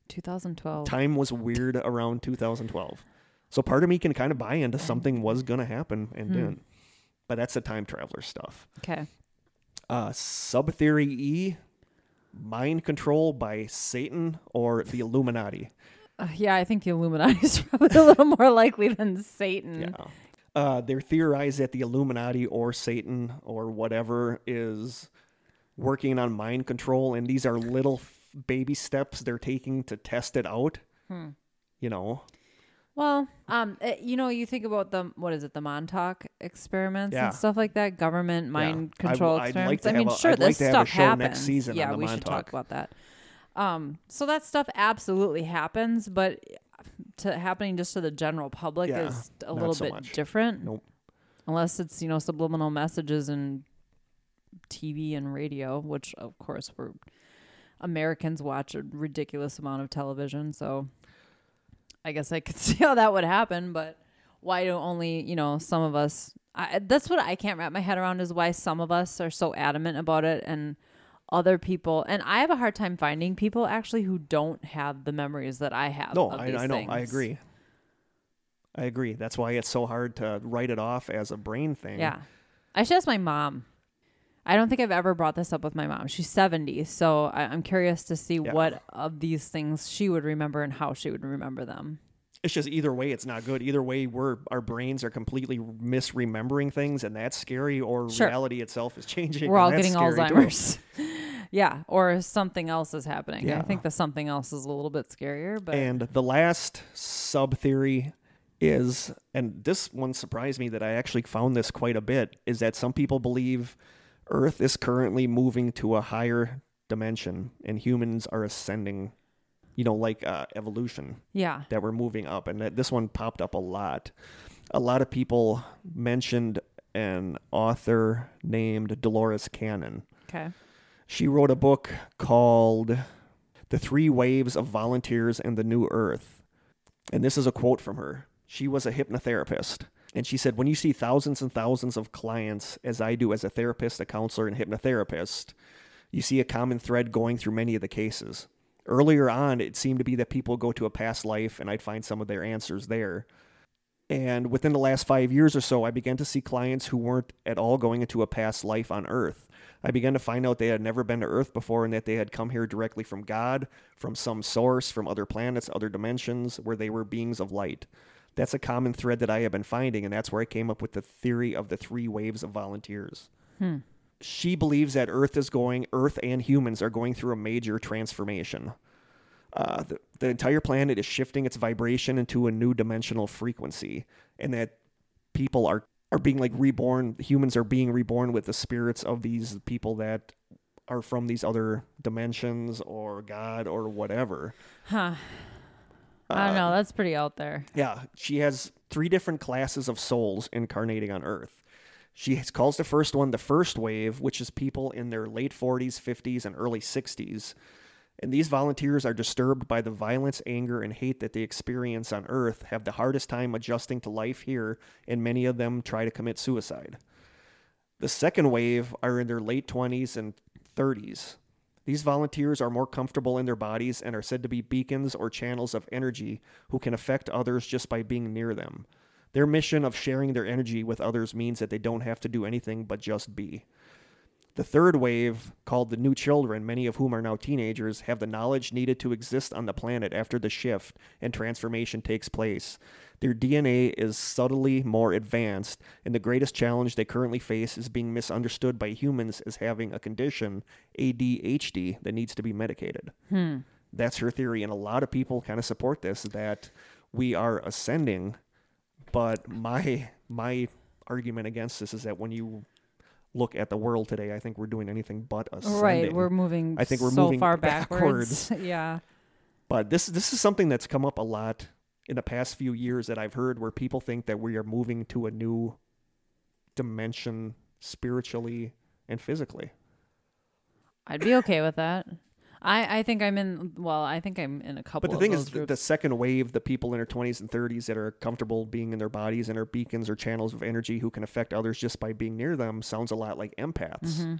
2012. time was weird around 2012. So part of me can kind of buy into something was gonna happen and Hmm. didn't. But that's the time traveler stuff. Okay. Uh, Sub theory E, mind control by Satan or the Illuminati. Uh, yeah, I think the Illuminati is probably a little more likely than Satan. Yeah. Uh, they're theorized that the Illuminati or Satan or whatever is working on mind control, and these are little f- baby steps they're taking to test it out. Hmm. You know, Well, um, uh, you know, you think about the what is it, the Montauk experiments Yeah. and stuff like that, government mind I- control like experiments. to I mean, a- sure, I'd like this a stuff show happens. next season yeah, we should talk about that. Um, so that stuff absolutely happens, but to happening just to the general public Yeah, is a little so bit much. different. Nope. Unless it's you know subliminal messages and TV and radio, which of course we're Americans watch a ridiculous amount of television, so I guess I could see how that would happen. But why do only you know some of us? I, that's what I can't wrap my head around is why some of us are so adamant about it and other people and I have a hard time finding people actually who don't have the memories that I have. No, I, I know. I agree. I agree. That's why it's so hard to write it off as a brain thing. Yeah. I should ask my mom. I don't think I've ever brought this up with my mom. She's 70, so I, I'm curious to see Yeah. what of these things she would remember and how she would remember them. It's just either way, it's not good. Either way, we're our brains are completely misremembering things, and that's scary. Or Sure. reality itself is changing. We're all getting. Alzheimer's. yeah, or something else is happening. yeah. I think the something else is a little bit scarier, but And the last sub theory is, and this one surprised me that I actually found this quite a bit, is that some people believe Earth is currently moving to a higher dimension and humans are ascending, you know, like uh, evolution, yeah. that we're moving up. And that this one popped up a lot. A lot of people mentioned an author named Dolores Cannon. Okay. She wrote a book called The Three Waves of Volunteers and the New Earth. And this is a quote from her. She was a hypnotherapist. And she said, When you see thousands and thousands of clients, as I do as a therapist, a counselor, and hypnotherapist, you see a common thread going through many of the cases. Earlier on, it seemed to be that people go to a past life and I'd find some of their answers there. And within the last five years or so, I began to see clients who weren't at all going into a past life on Earth. I began to find out they had never been to Earth before and that they had come here directly from God, from some source, from other planets, other dimensions, where they were beings of light. That's a common thread that I have been finding, and that's where I came up with the theory of the three waves of volunteers. Hmm. She believes that Earth is going, Earth and humans are going through a major transformation. Uh, the, the entire planet is shifting its vibration into a new dimensional frequency, and that people are are being like reborn. Humans are being reborn with the spirits of these people that are from these other dimensions or God or whatever. Huh. I don't know. That's pretty out there. Yeah, she has three different classes of souls incarnating on Earth. She calls the first one the first wave, which is people in their late 40s, 50s, and early 60s. And these volunteers are disturbed by the violence, anger, and hate that they experience on Earth, have the hardest time adjusting to life here, and many of them try to commit suicide. The second wave are in their late 20s and 30s. These volunteers are more comfortable in their bodies and are said to be beacons or channels of energy who can affect others just by being near them. Their mission of sharing their energy with others means that they don't have to do anything but just be. The third wave, called the new children, many of whom are now teenagers, have the knowledge needed to exist on the planet after the shift and transformation takes place. Their DNA is subtly more advanced, and the greatest challenge they currently face is being misunderstood by humans as having a condition, ADHD, that needs to be medicated. Hmm. That's her theory, and a lot of people kind of support this that we are ascending. But my my argument against this is that when you look at the world today, I think we're doing anything but ascending. Right. We're moving I think we're so moving far backwards. backwards. yeah. But this this is something that's come up a lot in the past few years that I've heard where people think that we are moving to a new dimension spiritually and physically. I'd be okay with that. I, I think I'm in. Well, I think I'm in a couple. But the thing is, the, the second wave, the people in their 20s and 30s that are comfortable being in their bodies and are beacons or channels of energy who can affect others just by being near them, sounds a lot like empaths, Mm-hmm.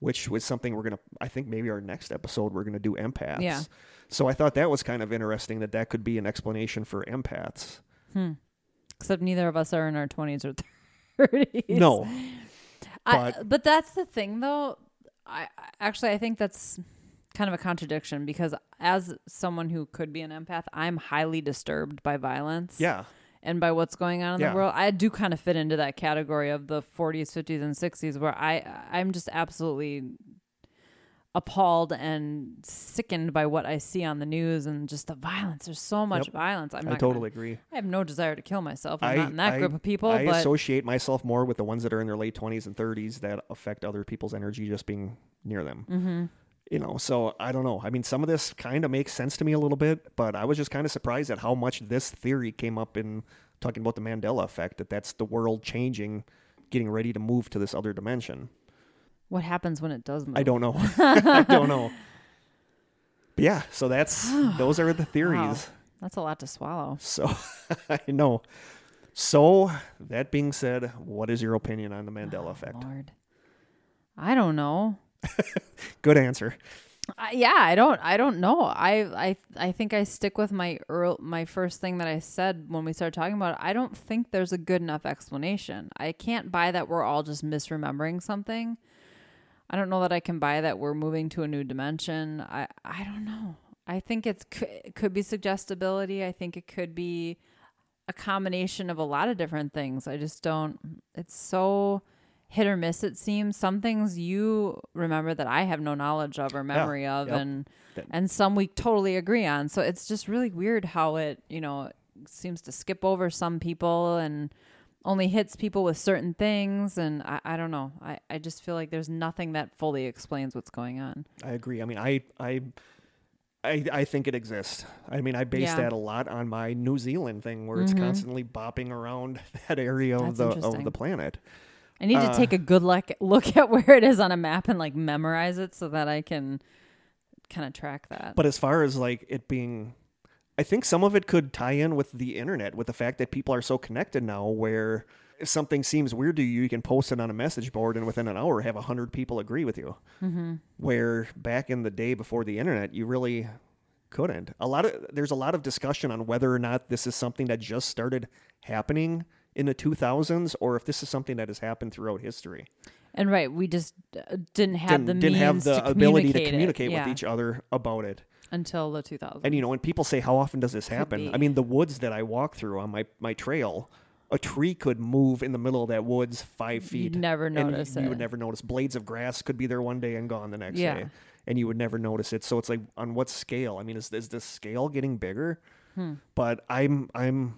which was something we're going to, I think maybe our next episode, we're going to do empaths. Yeah. So I thought that was kind of interesting that that could be an explanation for empaths. Except neither of us are in our 20s or 30s. No. I, but- but that's the thing, though. I- actually I think that's kind of a contradiction because as someone who could be an empath, I'm highly disturbed by violence. Yeah. and by what's going on in Yeah. the world. I do kind of fit into that category of the 40s, 50s, and 60s where I I'm just absolutely appalled and sickened by what I see on the news and just the violence. There's so much Yep. violence. I'm I not totally Gonna, agree. I have no desire to kill myself. I'm I, not in that I- group of people, I associate myself more with the ones that are in their late 20s and 30s that affect other people's energy just being near them. mm-hmm. You know, so I don't know. I mean, some of this kind of makes sense to me a little bit, but I was just kind of surprised at how much this theory came up in talking about the Mandela effect that that's the world changing, getting ready to move to this other dimension. what happens when it does move? I don't know. I don't know. But yeah, so that's those are the theories. Wow. That's a lot to swallow. So I know. So that being said, what is your opinion on the Mandela ah, effect? Lord. I don't know. Good answer. I, yeah, I don't. I don't know. I I I think I stick with my earl my first thing that I said when we started talking about it. I don't think there's a good enough explanation. I can't buy that we're all just misremembering something. I don't know that I can buy that we're moving to a new dimension. I I don't know. I think it's it could be suggestibility. I think it could be a combination of a lot of different things. I just don't. It's so hit or miss. It seems some things you remember that I have no knowledge of or memory of, yep. and That- and some we totally agree on. So it's just really weird how it you know seems to skip over some people and only hits people with certain things and I, I don't know I, I just feel like there's nothing that fully explains what's going on I agree. I mean, I I I, I think it exists. I mean, I base Yeah. that a lot on my New Zealand thing, where it's Mhm. constantly bopping around that area of the of the planet. I need Uh, to take a good look look at where it is on a map and like memorize it so that I can kind of track that. But as far as like it being, I think some of it could tie in with the internet, with the fact that people are so connected now, where if something seems weird to you, you can post it on a message board, and within an hour, have a hundred people agree with you. mm-hmm. Where back in the day before the internet, you really couldn't. A lot of there's a lot of discussion on whether or not this is something that just started happening in the 2000s or if this is something that has happened throughout history. And right, we just uh, didn't have didn't, the didn't have means the to ability to communicate Yeah, with each other about it. until the 2000s. And you know, when people say how often does this happen? I mean, the woods that I walk through on my my trail, a tree could move in the middle of that woods five feet. You'd never and you- notice you, would never notice. Blades of grass could be there one day and gone the next Yeah. day, and you would never notice it. So it's like, on what scale? I mean, is is the scale getting bigger? Hmm. But I'm I'm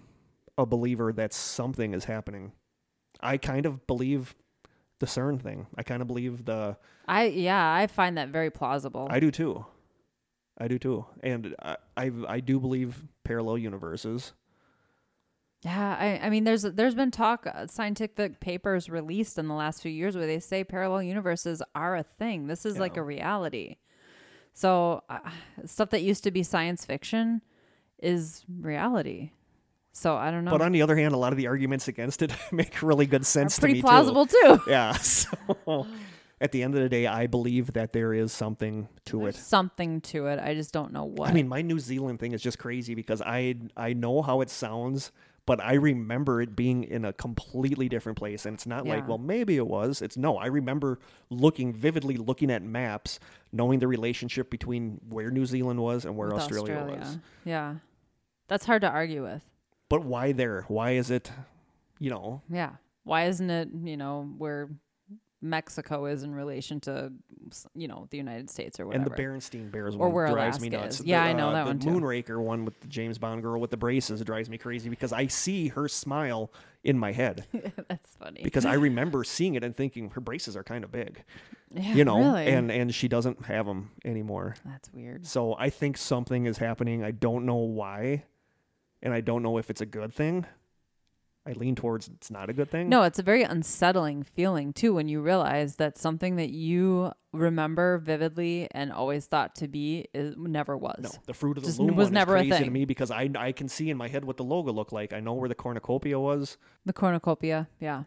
a believer that something is happening. I kind of believe the CERN thing. I kind of believe the. I yeah, I find that very plausible. I do too. I do too, and I I, I do believe parallel universes. Yeah, I, I mean, there's there's been talk, uh, scientific papers released in the last few years where they say parallel universes are a thing. This is like a reality. So uh, stuff that used to be science fiction is reality. So I don't know. But on the other hand, a lot of the arguments against it make really good sense to pretty me plausible too. too. Yeah. So at the end of the day, I believe that there is something to There's it. something to it. I just don't know what. I mean, my New Zealand thing is just crazy because I I know how it sounds, but I remember it being in a completely different place, and it's not like, well, maybe it was. It's no. I remember looking vividly, looking at maps, knowing the relationship between where New Zealand was and where with Australia, was. Yeah, that's hard to argue with. But why there? Why is it? You know, Yeah. Why isn't it, you know, where Mexico is in relation to, s- you know, the United States or whatever? And the Berenstein Bears Or one where drives me Alaska nuts. is. Yeah, The, I know uh, that the one too. Moonraker one with the James Bond girl with the braces drives me crazy because I see her smile in my head That's funny. because I remember seeing it and thinking her braces are kind of big, yeah, you know, really? and and she doesn't have them anymore. that's weird. So I think something is happening. I don't know why, and I don't know if it's a good thing. I lean towards it's not a good thing. No, it's a very unsettling feeling too when you realize that something that you remember vividly and always thought to be is never was. No, the fruit of the Just loom was never a is crazy to thing. me because I I can see in my head what the logo looked like. I know where the cornucopia was. The cornucopia, yeah.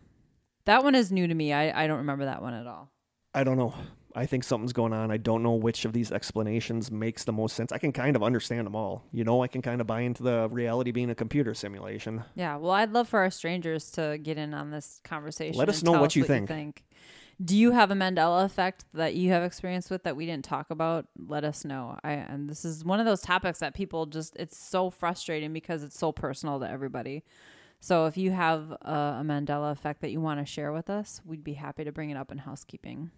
That one is new to me. I, I don't remember that one at all. I don't know. I think something's going on. I don't know which of these explanations makes the most sense. I can kind of understand them all. You know, I can kind of buy into the reality being a computer simulation. Yeah, well, I'd love for our strangers to get in on this conversation. Let us know what you think. think. Do you have a Mandela effect that you have experience with that we didn't talk about? Let us know. I and this is one of those topics that people just it's so frustrating because it's so personal to everybody. So if you have a, a Mandela effect that you want to share with us, we'd be happy to bring it up in housekeeping.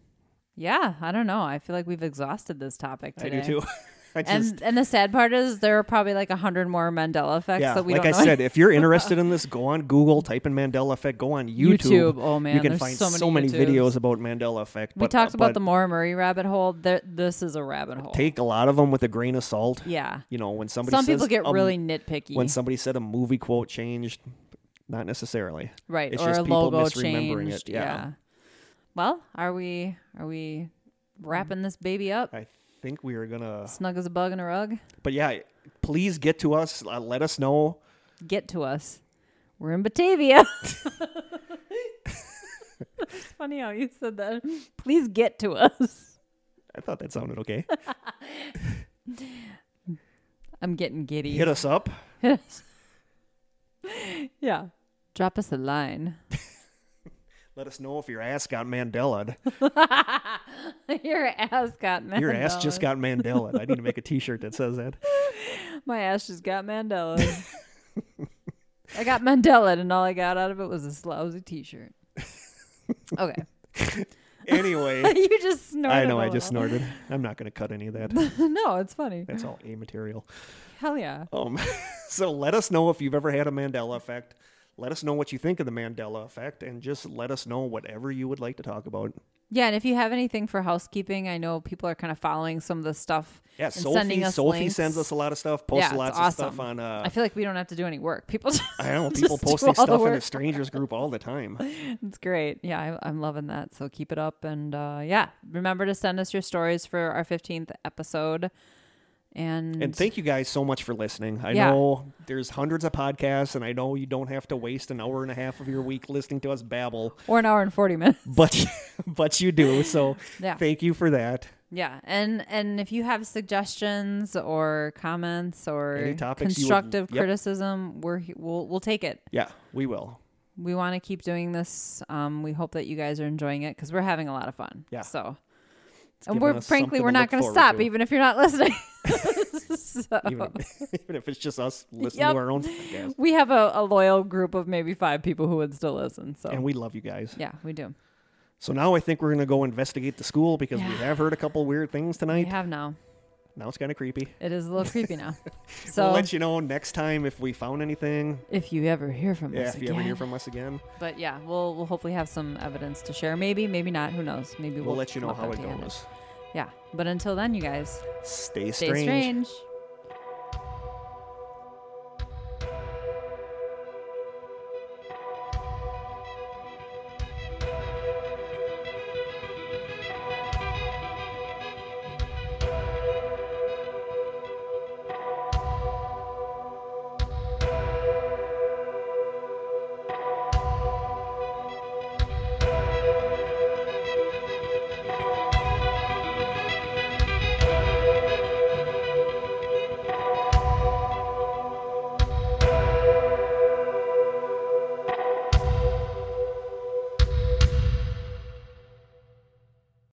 Yeah, I don't know. I feel like we've exhausted this topic today. I do too. I just, And and the sad part is there are probably like a hundred more Mandela effects yeah, that we like I said, if you're interested in this, go on Google, type in Mandela effect, go on YouTube. YouTube. Oh man, you can find so many, YouTubes. videos about Mandela effect. We talked uh, about the Maura Murray rabbit hole. There, this is a rabbit hole. Take a lot of them with a grain of salt. yeah. You know, when somebody Some says people get really nitpicky, when somebody said a movie quote changed, not necessarily. right? it's or just a people logo misremembering it, changed. yeah. Well, are we are we wrapping this baby up? I think we are gonna. Snug as a bug in a rug. But yeah, please get to us. Uh, let us know. Get to us. We're in Batavia. it's funny how you said that. Please get to us. I thought that sounded okay. I'm getting giddy. Hit us up. yeah. Drop us a line. Let us know if your ass got Mandela. Your ass got Mandela. Your ass just got Mandela. I need to make a T-shirt that says that. My ass just got Mandela. I got Mandela, and all I got out of it was a lousy T-shirt. Okay, Anyway, you just snorted. I know I just snorted. I'm not going to cut any of that. no, it's funny. That's all A material. Hell yeah. Um, so let us know if you've ever had a Mandela effect. Let us know what you think of the Mandela effect, and just let us know whatever you would like to talk about. Yeah, and if you have anything for housekeeping, I know people are kind of following some of the stuff. Yeah, Sophie. Sophie links. sends us a lot of stuff. Posts Yeah, lots awesome. of stuff on. Uh, I feel like we don't have to do any work. People, just, I don't know people posting all the stuff in the strangers group all the time. it's great. Yeah, I, I'm loving that. So keep it up, and uh, yeah, remember to send us your stories for our 15th episode. And, And thank you guys so much for listening. I Yeah. know there's hundreds of podcasts, and I know you don't have to waste an hour and a half of your week listening to us babble, or an hour and 40 minutes. but but you do. So Yeah. thank you for that. Yeah, and and if you have suggestions or comments or you would- constructive yep. criticism, we're we'll we'll take it. Yeah, we will. We want to keep doing this. Um, we hope that you guys are enjoying it because we're having a lot of fun. Yeah. So, and we're frankly we're not going to stop to. even if you're not listening. so, even, even if it's just us listening Yep. to our own podcast. we have a, a loyal group of maybe five people who would still listen. So And we love you guys. yeah, we do. So now I think we're going to go investigate the school because we have heard a couple weird things tonight. We have now. Now it's kind of creepy. It is a little creepy now. So we'll let you know next time if we found anything. if you ever hear from Yeah, us if you ever hear again. from us again, But yeah, we'll we'll hopefully have some evidence to share. Maybe, maybe not. Who knows? Maybe we'll, we'll, let you know how it goes. Yeah. But until then, you guys Stay stay strange. strange.